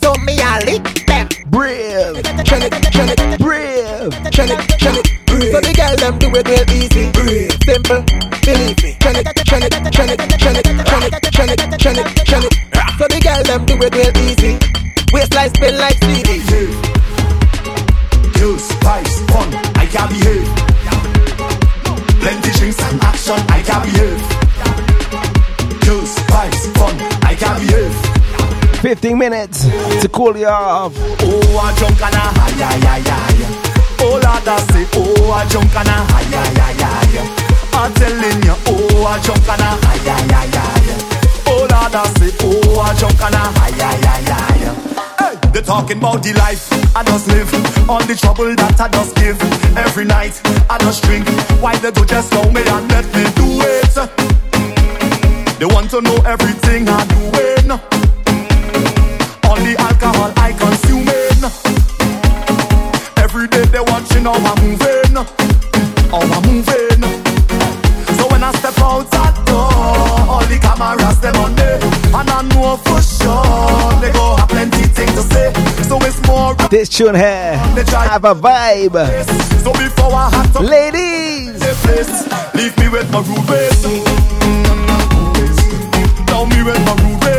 so me I lick them. Brave, Chanic, Chanic, brave, Chanic, Chanic, brave. So the girl them do it real easy, brave, simple, believe me. Chanic, Chanic, Chanic, Chanic, Chanic, Chanic, Chanic, Chanic. So the girl them do it real easy. Waistline spin like CD. 15 minutes to cool you off. Oh, I drunk and a high, high, high, high. Oh, Lord, I say, oh, I drunk and a high, high, high, high. I'm telling you, oh, I drunk and a high, high, high, high. Oh, Lord, I say, oh, I drunk and a high, high, high, high. Hey, they talking about the life I just live, all the trouble that I just give. Every night I just drink. Why they do just know me and let me do it? They want to know everything I. All the alcohol I consuming. Every day they watching how I'm moving, how I'm moving. So when I step out that door, all the cameras them on me, and I know for sure they go have plenty things to say. So it's more. This tune here have a vibe. So before I had to Ladies, place, leave me with my ways. Now me with my rude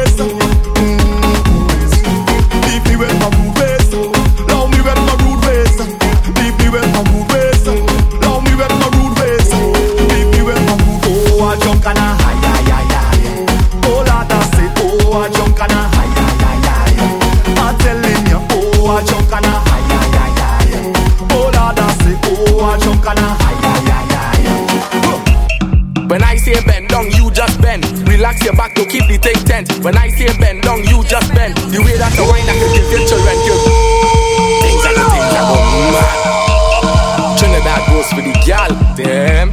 thing tense. When I say bend down, you just bend. The way that the wine I can give your children give. Things are the things that go mad. Trinidad goes for the gal, damn.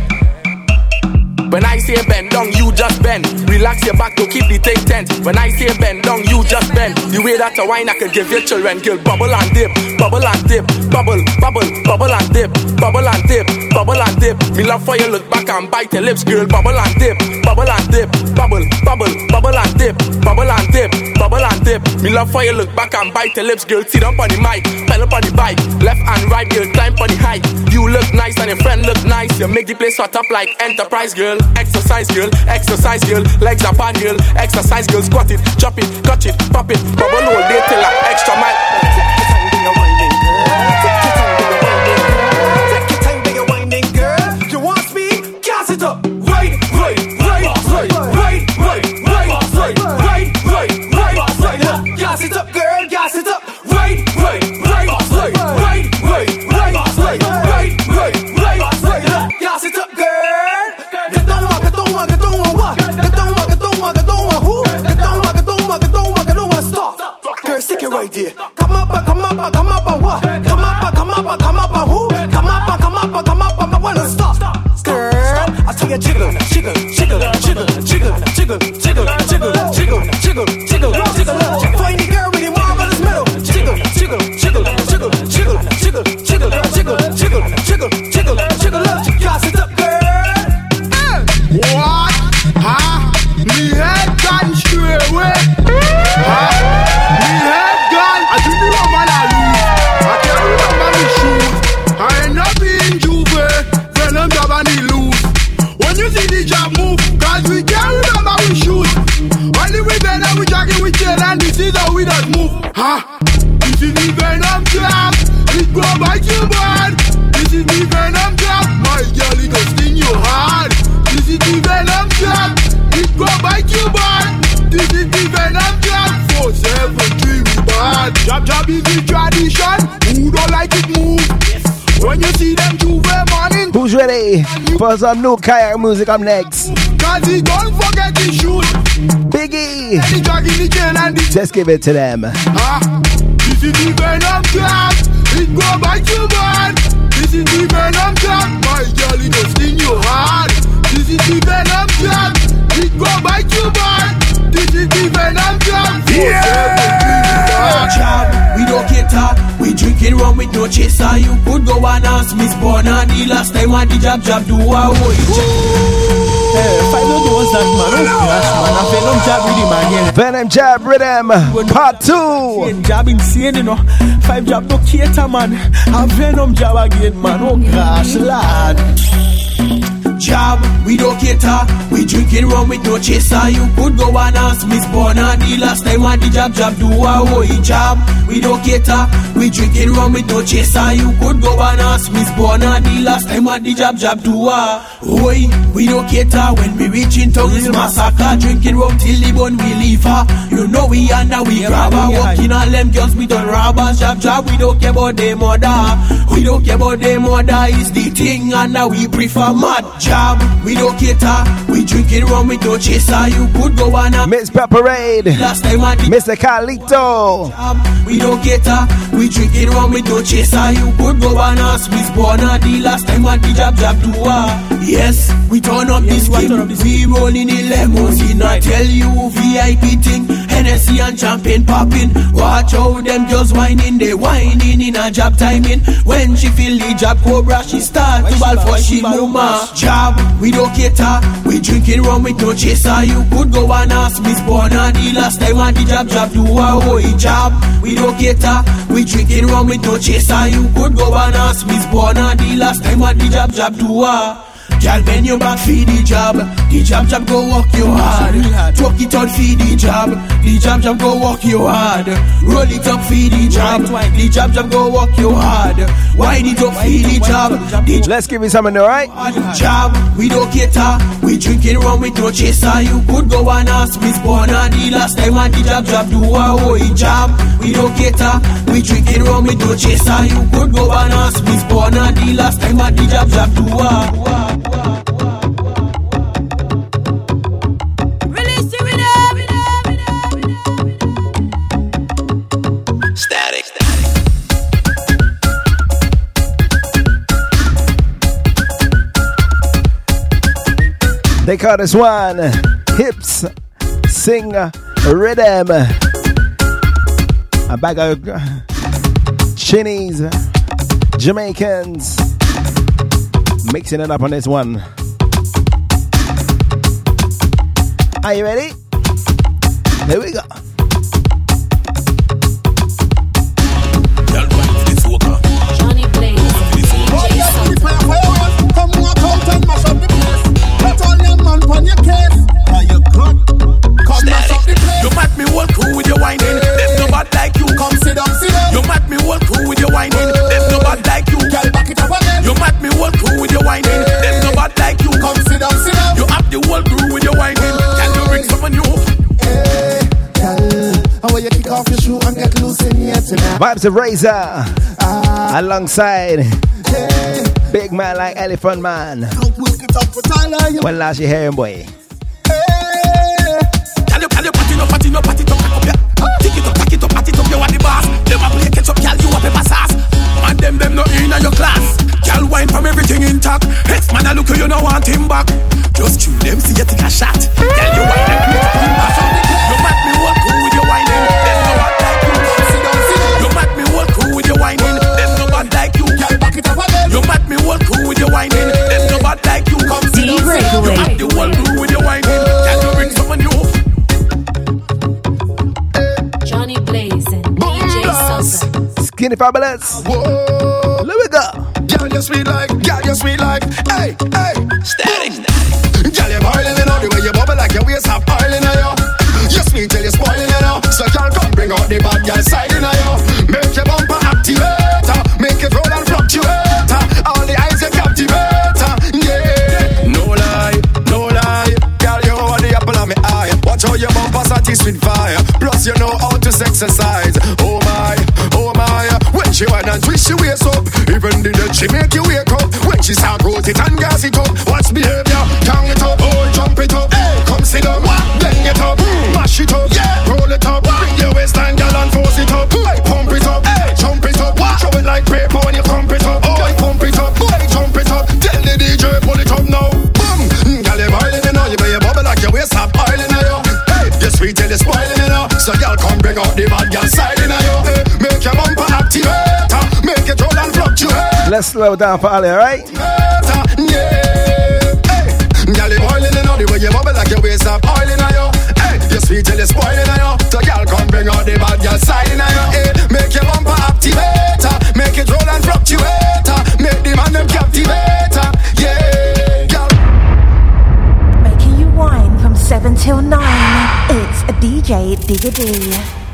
When I say bend down, you just bend. Relax your back to keep the thing tense. When I say bend down, you just bend. The way that the wine I can give your children, girl, bubble and dip, bubble and dip, bubble, bubble, bubble and dip, bubble and dip, bubble and dip. Me love for you look back and bite your lips, girl, bubble and dip, bubble and dip, bubble, bubble, bubble and dip, bubble and dip, bubble and dip. Me love for you look back and bite your lips, girl. Sit up on the mic, pedal on the bike, left and right, girl, climb on the height. You look nice and your friend look nice. You make the place hot up like enterprise, girl. Exercise, girl, exercise, girl. Legs up on. Exercise, girl. Squat it, chop it, cut it, pop it, bubble all day till I extra mile. For some new kayak music? I'm next. cause he don't forget to shoot. Biggie. The drag in the chain and the Just give it to them. Ah, this is the venom jab. It go bite you bad. This is the venom jab. My girl, it go sting you hard. This is the venom jab. It go bite you is the venom jab. Jab, we don't cater. We drinking rum with no chaser. You could go and ask Miss Bonner the last time I did jab jab do a I'm yeah. Venom Jab Rhythm Part 2. Jab insane, you know. Five jab no cater, man. I venom jab again, man. Oh gosh, lad. Jab, we don't cater. We drinking rum with no chaser. You could go and ask Miss Bonner the last time I did jab jab do a way. Jab, we don't cater. We drinking rum with no chaser. You could go and ask Miss Bonner the last time I did jab jab do a way. We don't cater when we reach in town is massacre. Drinking rum till the bone we leave her. You know we under we grab her. Walking all them girls we done robbers. Jab jab, we don't care about them mother. We don't care about them mother. Is the thing and now we prefer mad jab. We don't cater. We drinking rum with no chaser. You could go and a Miss Parade. Last time I did Mr. Carlito. we don't cater. We drinking rum with no chaser. You could go and ask Miss Bonner the last time I did jab jab do her. Yes, we turn up this game. We rolling in limousine. I tell you VIP thing. Hennessy and champagne popping. Watch how them girls whining. They whining in a jab timing. When she feel the jab cobra, she start to ball for she mama. Jab, we don't cater. We drinking rum with no chaser. You could go and ask Miss Bonner the last time I did jab jab do a hoy jab. We don't cater. We drinking rum with no chaser. You could go and ask Miss Bonner the last time I did jab jab do a. Girl, bend your back for the job. The jab jab go walk you hard. Talk it out for the job. The jab jab go walk you hard. Roll it up for the job. The jab jab go walk you hard. Wind it up for the job. The Let's give you something, alright? Job, we don't cater. We drinking rum with no chaser. You could go and ask Miss Bonner the last time I did jab jab do a hoy job. We don't cater. We drinking rum with no chaser. You could go and ask Miss Bonner the last time I did jab jab do a. Release the rhythm. Static. They call this one Hips Sing Rhythm. A bag of Chinese, Jamaicans mixing it up on this one. Are you ready? Here we go. Vibes of Razor alongside Big Man like Elephant Man. It. When last you hear him, boy? To pack up? Tick it up, pack it up, you are the boss. Them a play catch up, girl, you a sauce. Man, them, them no in your class. Girl, wine from everything intact. Hex man, I look you, you no want him back. Just chew them, see you take a shot. Girl, you wine to. You your whining. Them no bad like you. Come sit down, sit. You have the whole crew with your whining. Can you bring someone new? Johnny Blaze and DJ Sosa. Skinny Fabulous. Let me go. Girl, you sweet like, girl, you sweet like, hey, hey. Static. this exercise. Oh my, oh my. When she wanna twist, she wakes up. Even the dead, she make you wake up. When she start rotate and gas it up. Let's slow down for Ali, alright? You the way you bubble like your waist up on you spoiling on. So come bring out the bad on make your bumper activator, make it roll and make the man captivator. Yeah. Making you wine from seven till nine. It's a DJ Digga D.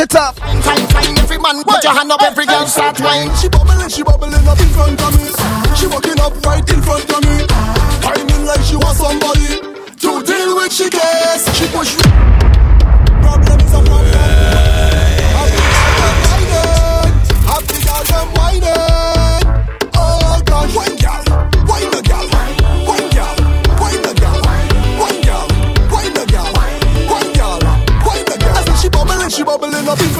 it up. time! fine, every man, put your hand up, every girl start whining.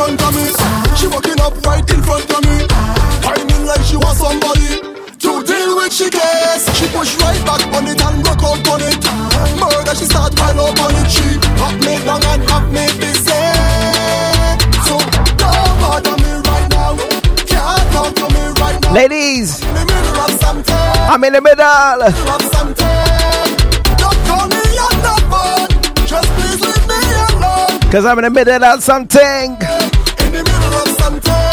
front of me. She walking up right in front of me. Timing like she was somebody. To deal with she. She push right back on it and out on it. Murder, she start pile up on it. She me down and me. So don't bother me right now. Can't talk to me right now. Ladies, I'm in the middle. Cause I'm in the middle of something up some time.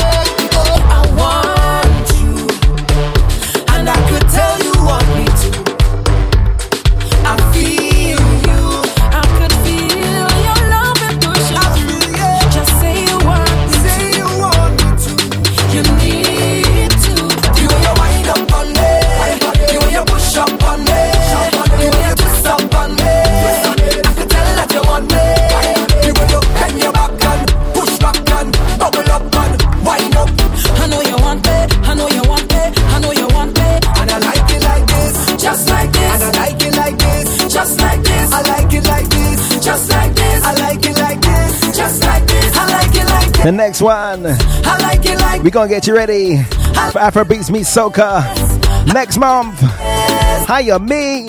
The next one, like like we're gonna get you ready for Afro Beats Meets Soca next month. How you mean?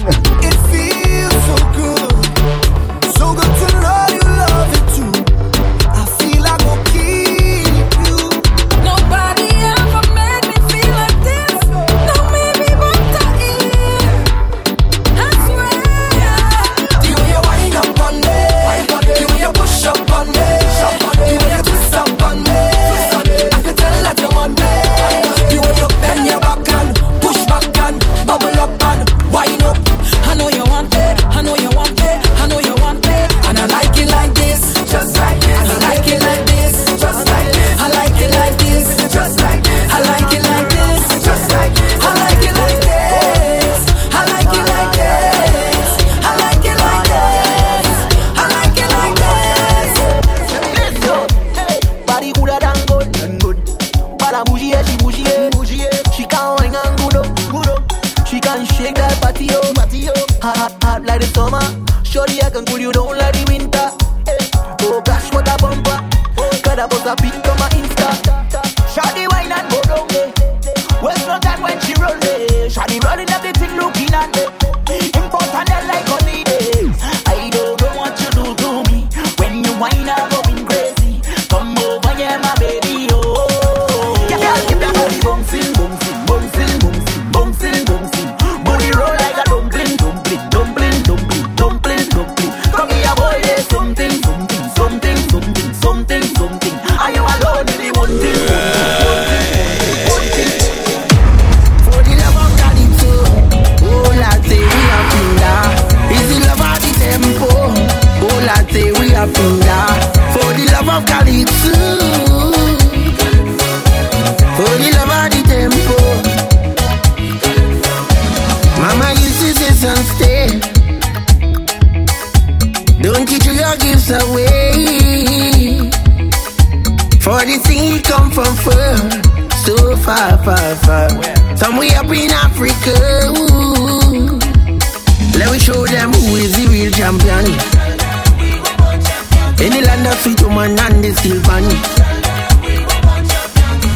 Any land of sweet woman and the silver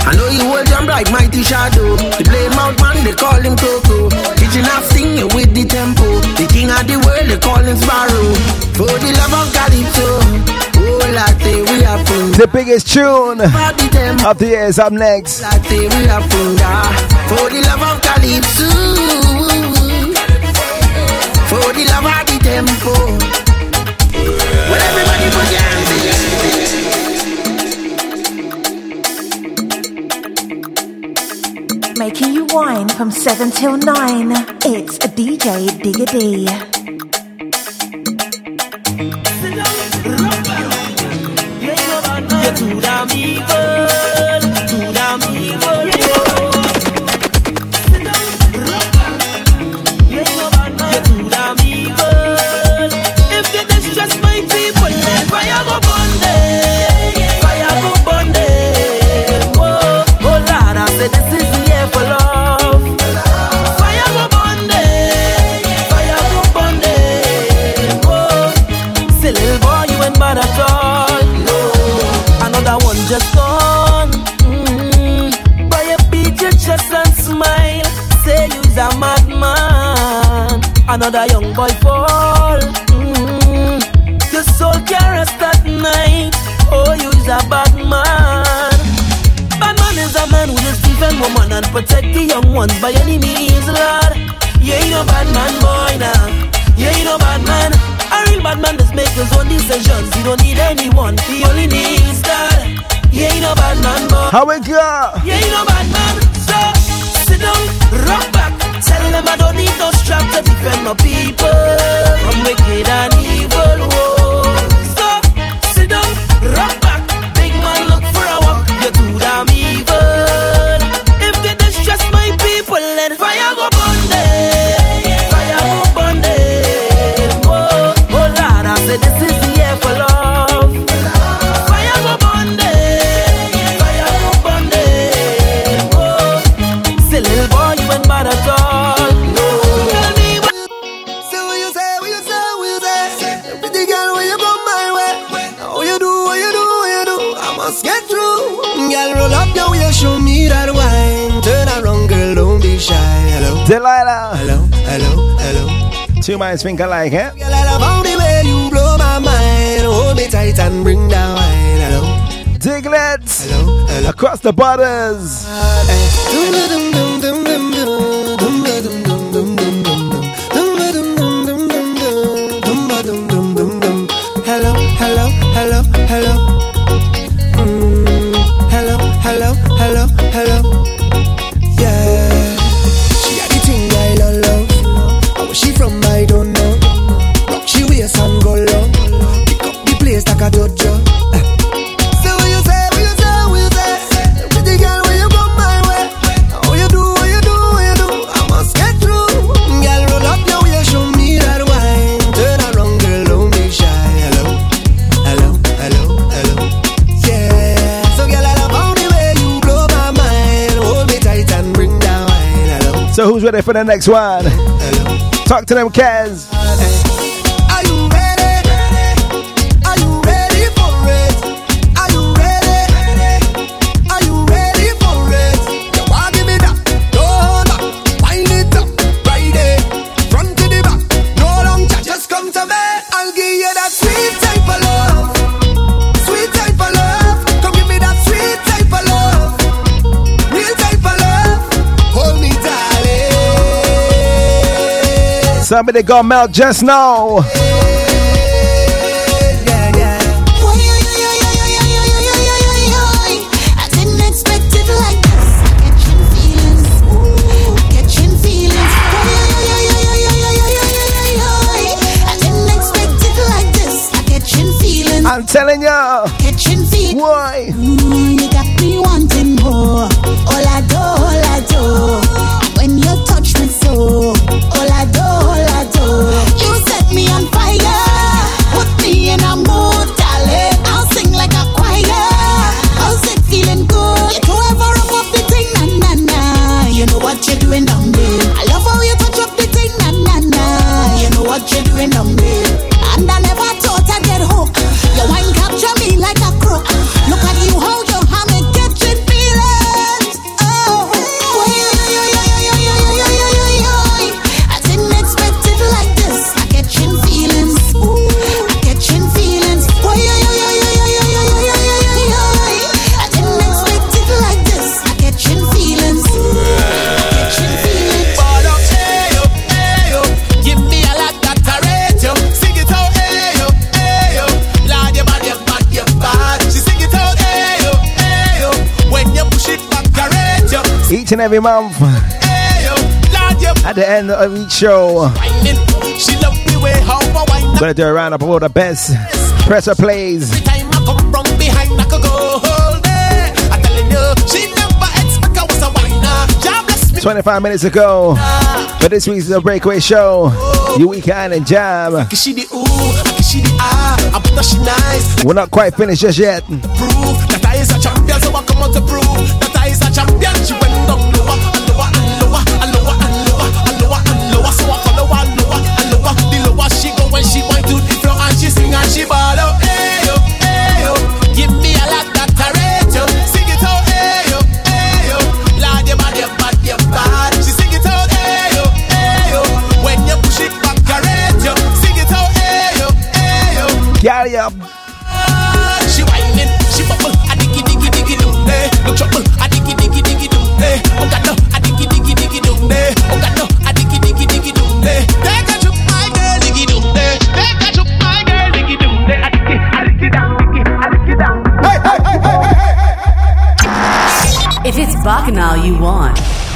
I know you hold them like mighty shadow. They blame out man, they call him Coco. Teaching us singing with the tempo. The king of the world, they call him Sparrow. For the love of Calypso. Oh, the biggest tune of the years up next. For the love of Calypso, for the love of the tempo. Well, making you whine from 7 till 9. It's a DJ Digger D. How we go? Yeah, you know bad man. So sit down, rock back. Tell them I don't need no strap to defend my peace. Delilah. Hello, hello, hello. Two minds think alike, eh? Hello. Diglets. Hello, hello. Across the borders. Who's ready for the next one? Talk to them, Kaz. It like this. I'm catching feelings. I'm telling you. Each and every month Ayo, Lord, you at the end of each show, whining. She love the way how I whine. gonna do a roundup of all the best presser plays. Time I come from behind, I could go whole day. I'm you, she never expect I was a whiner. God bless me. 25 minutes ago, but this week's the breakaway show. You weekend and jam. Can she the ooh, I can she the ah. I put her she. We're not quite finished just yet.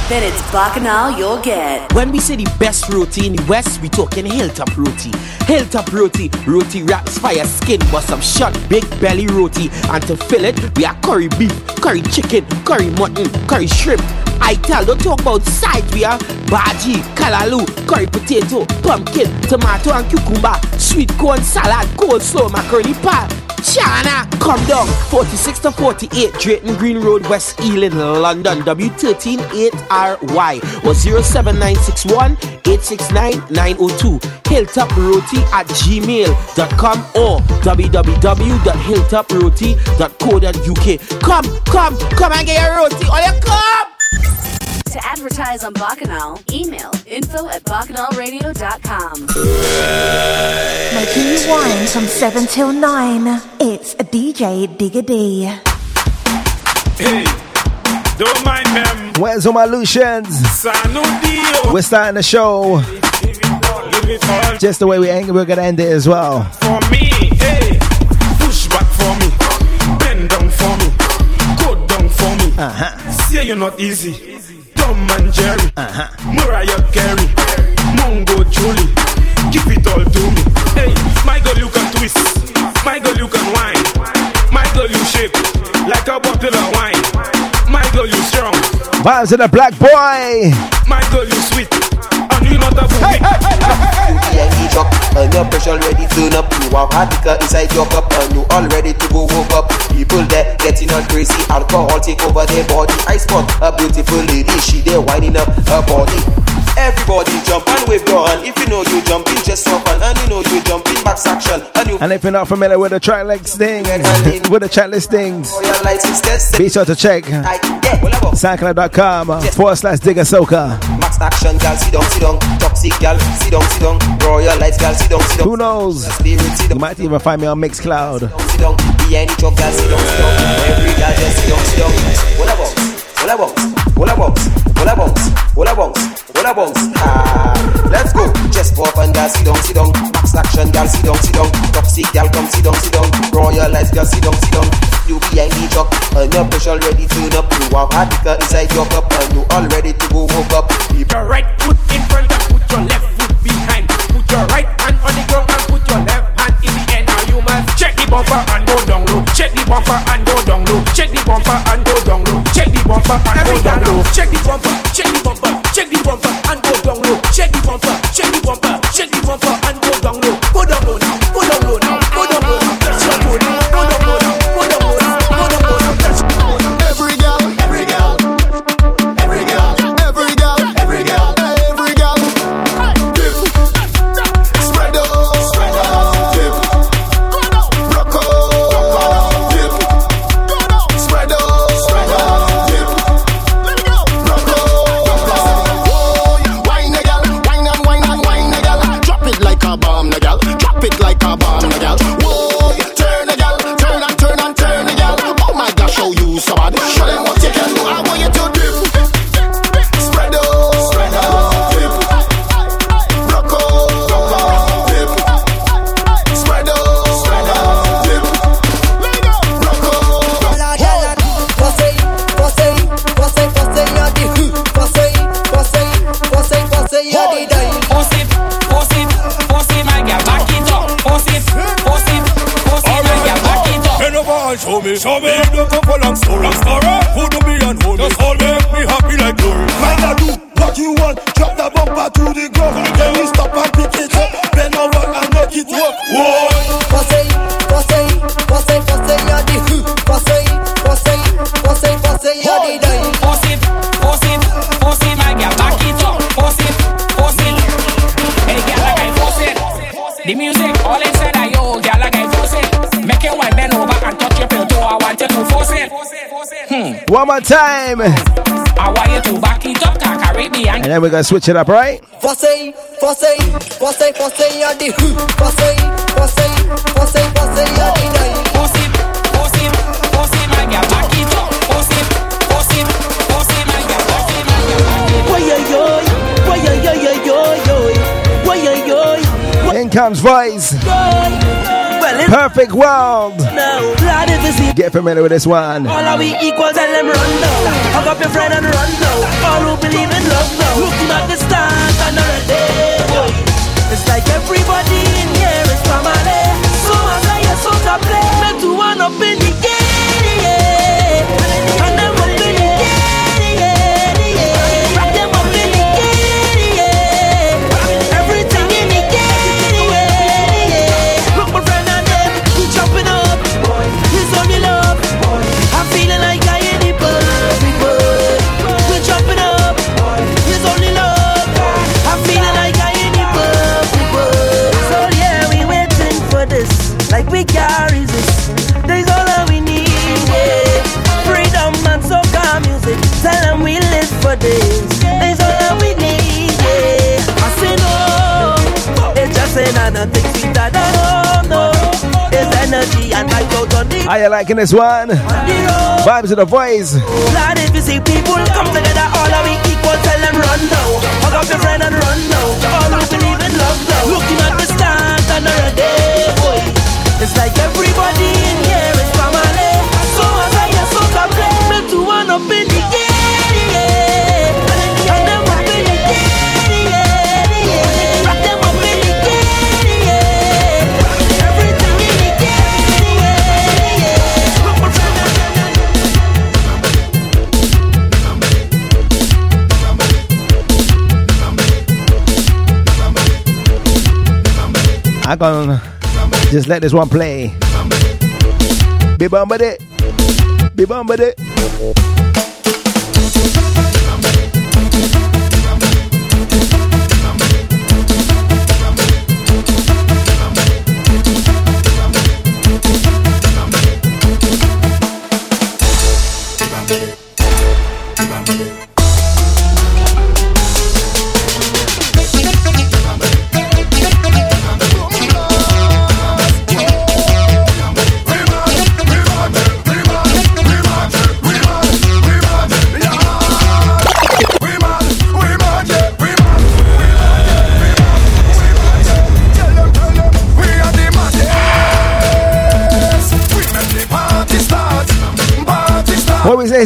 Then it's Bacchanal you'll get. When we say the best roti in the West, we talking hilltop roti. Hilltop roti, roti wraps, fire skin, buss up shut, big belly roti. And to fill it, we have curry beef, curry chicken, curry mutton, curry shrimp. I tell, don't talk about sides. We have bhaji, kalalu, curry potato, pumpkin, tomato and cucumber, sweet corn salad, coleslaw, macaroni pie. China, come down 46 to 48 Drayton Green Road, West Ealing, London, W138RY or 07961 869 902. Hilltoproti at gmail.com or www.hilltoproti.co.uk. Come, come, come and get your roti. All you come! To advertise on Bacchanal, email info at bacchanalradio.com. Making you wine from 7 till 9. It's DJ Digger D. Hey, don't mind them. Where's all my Lucians? We're starting the show Give it all just the way we end. We're gonna end it as well. for me. Hey, push back for me. Bend down for me. Go down for me. Uh-huh. Say you're not easy. Tom and Jerry. Uh-huh. Mariah Carey. Mongo Julie. Give it all to me. Hey, my girl, you can twist. My girl, you can whine. My girl, you shake like a bottle of wine. My girl, you strong. Vibes of the black boy. My girl, you sweet. And you not a boom. energy truck and your pressure ready turn up. You have hard liquor inside your cup and you all ready to go woke up. People there getting on crazy, alcohol take over their body. I spot a beautiful lady, she there winding up her body. Everybody jump and wave your hand. If you know you jumping, just swap and, and you know you jumping back section and you And if you're not familiar with the track listings, with the track listings, oh, your be sure to check soundcloud.com forward slash digger soca. Max action, gal, sit down, sit down. Toxic gal, sit down, sit down. Royal lights, gal, sit down, sit down. Who knows? You might even find me on Mixcloud. sit down. Be any truck, gal, sit down, sit down. Every gal just sit down, sit down. What a bounce, what a bounce, what a bounce, what a bounce, what a bounce, what a bounce. Ah, let's go. Just pop and gal, sit down, sit down. Max action, gal, sit down, sit down. Toxic gal, come sit down, sit down. Royal lights, gal, sit down, sit down. You be any truck and your push already turn up. You have hard liquor inside your cup and you all ready to go woke up. Put your right foot in front and put your left foot behind. Put your right hand on the ground check the bumper and go down low. Check the bumper and go down low. Check the bumper and go down low. Check the bumper and go down low. Check the bumper. Check the bumper. Check the bumper and go down low. Check the bumper. Check the bumper. Check the bumper and go down low. Go down low Hmm. One more time. I want you to back it up, Caribbean. And then we're gonna switch it up, right? Você, você, você, você, eu de daí Você, você, você, my girl, back it up. My girl, back it up. Boy, yo, yo, boy, yo, yo, yo, yo, yo, boy, yo, yo. In comes voice. Well, if Perfect world. now, Lord, if you see Get familiar with this one. all of we them run down. Hug up your friend and run down. All who believe in love now, looking at the stars boy. It's like everybody in here is family. So I'm like a soccer play. To one up in the game, It's just another thing sweeter than no, no. It's energy and light out on the Are you liking this one? Vibes of the voice. Lord, if you see people come together, all of we equal, tell them run now. Hug up your friend and run now. All who believe in love now. Looking at the stars and already, boy. It's like everybody in here is family. So as I hear soca play, me to one up in I gonna just let this one play. Be bumbed. Be bumbed.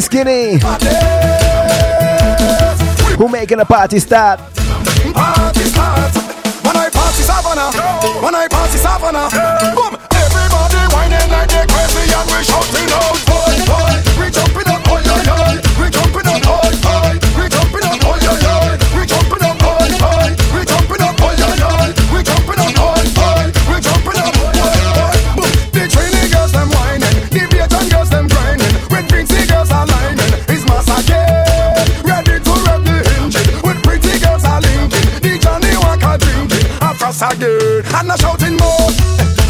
Skinny Skinny. Who making a party start? Party start. When I party is When I party is Boom. Everybody whining like they crazy and we shouting out. Boy, boy. reach up! there. And I'm shouting more.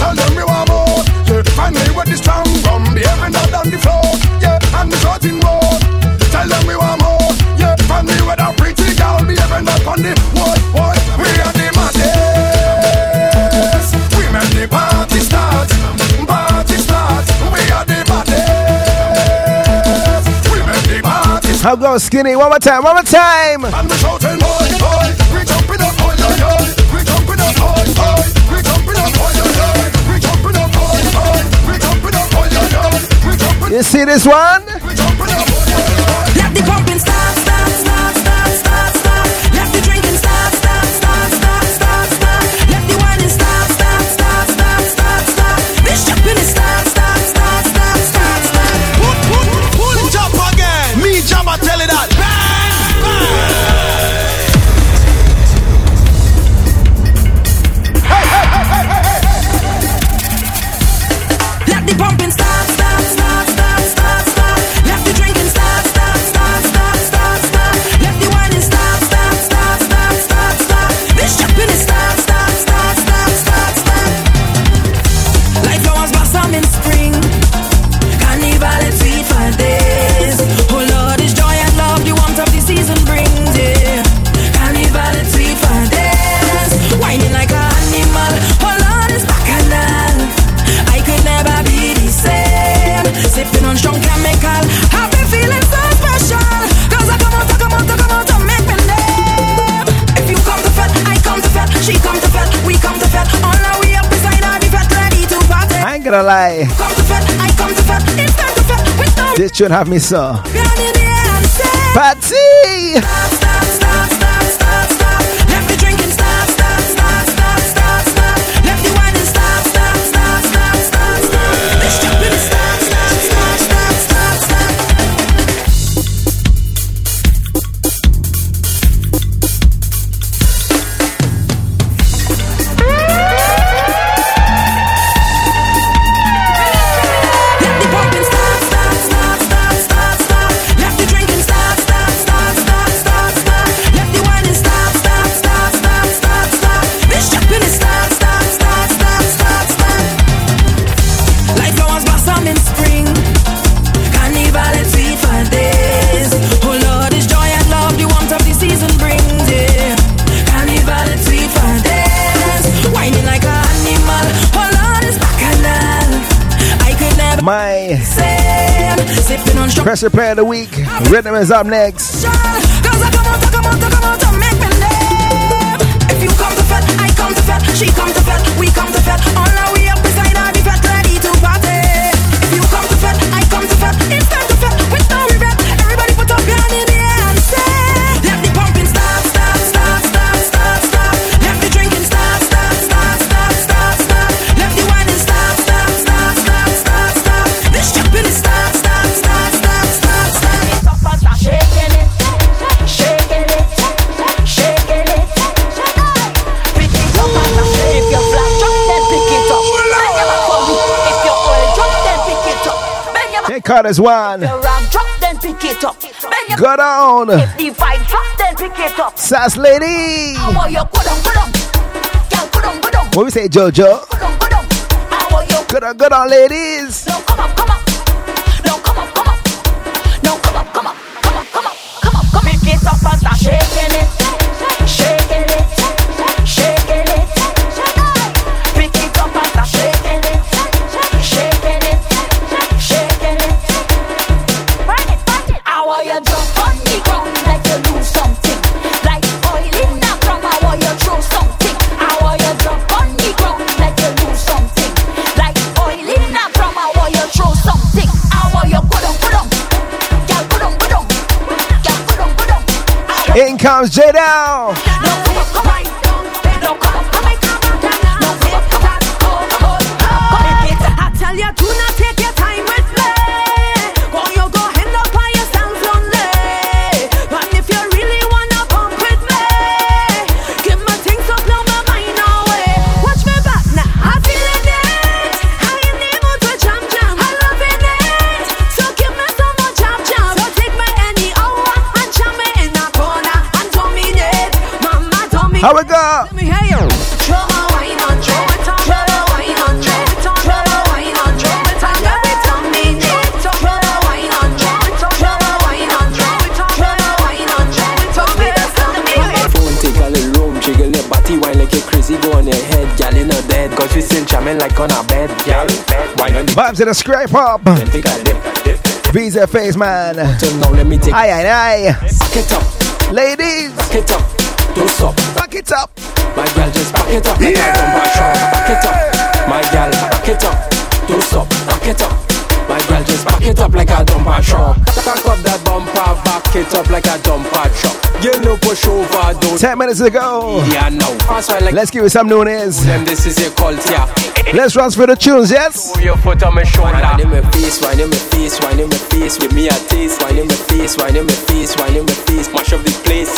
Tell them we want more. Yeah, find me where this town from. The heaven out on the floor. Yeah, and I'm shouting more. Tell them we want more. Yeah, find me where that pretty girl. The heaven up on the what, what? We are the matters. We make the party start. Party start. We are the matters. We make the party start. How go skinny? One more time. One more time. You see this one? gonna lie. This should have me so. Patsy! Pressure Play of the Week. Rhythm is up next. She comes to we come to on Baddest one. The ram drop, then pick it up. Bend your Go down. If the vibe drop, then pick it up. Sass lady. I want you go down, go down. Girl, go down, go down. What we say, Jojo? Go down, go down. I want you. Good on, good on, ladies. No, come up, come up. No, come up, come up. No, come up, come up, come up, come up, come up, come up. Pick it up and start shaking it, down. Vibes in the scrape up. a. Visa face man. Till now, let me take Aye, aye, aye. Back it up, Ladies. back it up, don't stop. Back it up. My gal just back it up, like a truck. Back it up, my gal, back it up, don't stop. Back it up, my gal just back it up like a dumper truck. Back up that bumper, back it up like a dumper truck. You know push over, don't. Ten minutes to go. Yeah, right like Let's give it some Nunes. them. This is a cult, yeah. Let's run for the tunes, yes? Put your foot on my shoulder. Wine in my face, wine in my face, wine in my face. Give me a taste. Wine in my face, wine in my face, wine in my face. Mash up the place.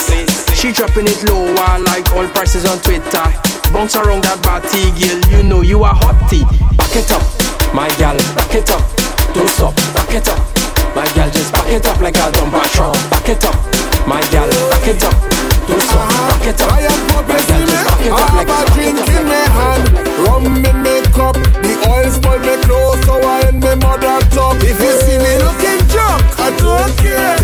She dropping it low, I like all prices on Twitter. Bounce around that body, girl. You know you are hottie. Back it up, my gal. Back it up, don't stop. Back it up, my gal. Just back it up like a dumper truck. Back it up, my gal. Back it up, don't stop. Back it up, my gal. Just back it up like a Have a drink in my hand, rum in my cup. The oil spoil my clothes, so I in my mother club. If you see me looking drunk, I don't care.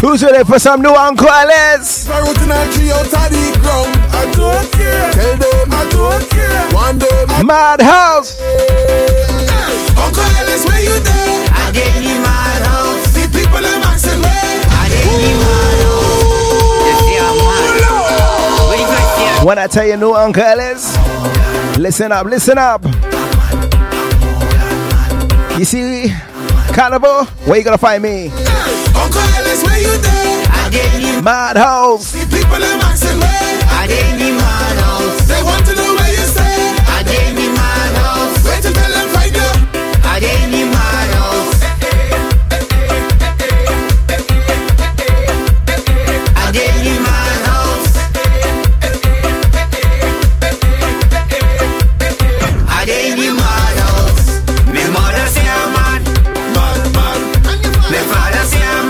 Who's ready for some new Uncle Alice? If I root in a tree out of the ground, I don't care. Tell them I don't care. One them I Madhouse. Uncle Ellis, where you there? I get you my house. The people are maxing way. I get you When I tell you new Uncle Alice, listen up, listen up. You see, Carnival, where you gonna find me? Uncle Ellis, where you there? I get you Madhouse. The people are maxing. I get you my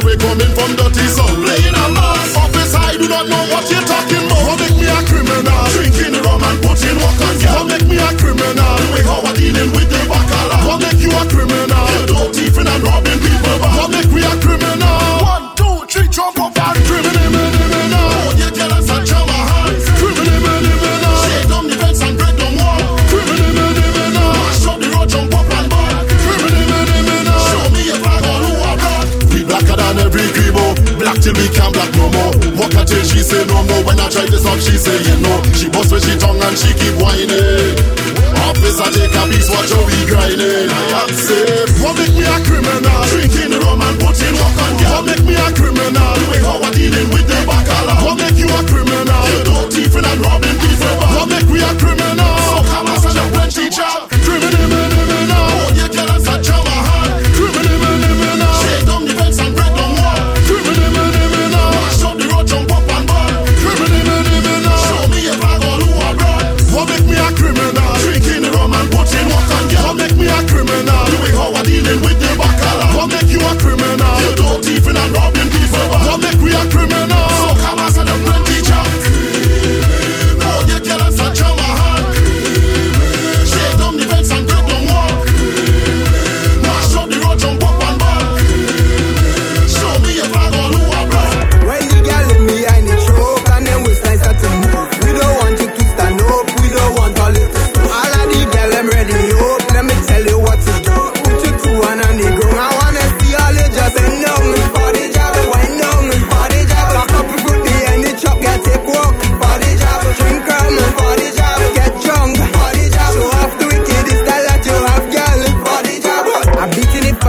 we coming from dirty soul. Playing try this up, she say you know. She bust with she tongue and she keep whining. Officer take a piece, watch how we grinding. I am safe. What make me a criminal? Drinking rum and putting work on girl. What make me a criminal? Doing way how I dealing with the bacala. What make you a criminal? You do thieving and robbing people. What make we a criminal?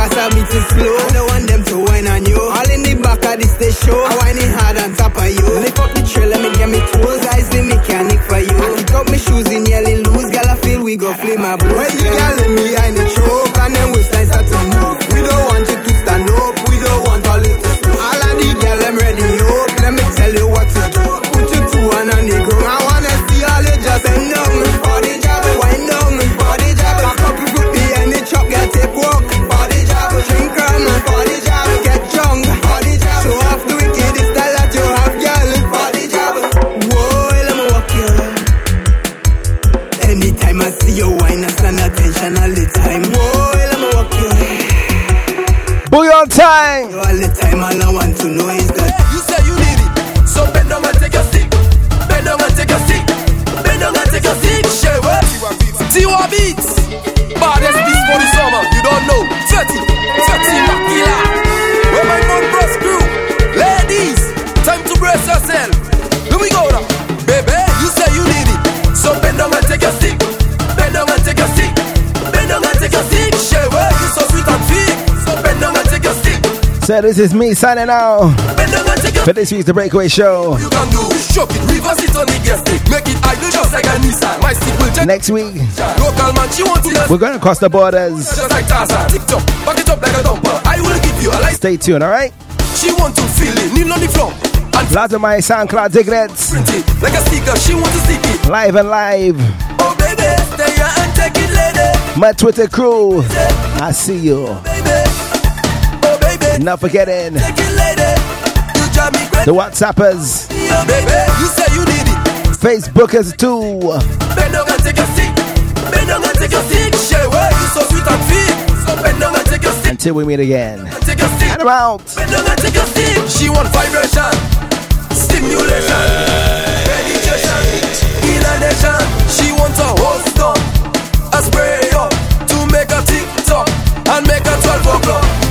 fast and me too slow. I don't want them to whine on you. All in the back of this they show. I whine it hard on top of you. Lift up the trail, let me get me tools. I is the mechanic for you. I kick up my shoes in yelling lose, Girl, I feel we go flame my blue. Where you girl in me? I know. time. So this is me signing out for this week's The Breakaway Show. Next week, we're going to cross the borders. Stay tuned, alright? She want to feel it, kneel on the floor. Lots of my SoundCloud diglets. Like a she to see it. Live and live. Oh baby, stay and take it. My Twitter crew, I see you. Not forgetting. The WhatsAppers. Facebookers too. Until we meet again. And I'm out. She vibration, stimulation, meditation. She wants a whole a spray up to make a tick tock and make a 12 o'clock.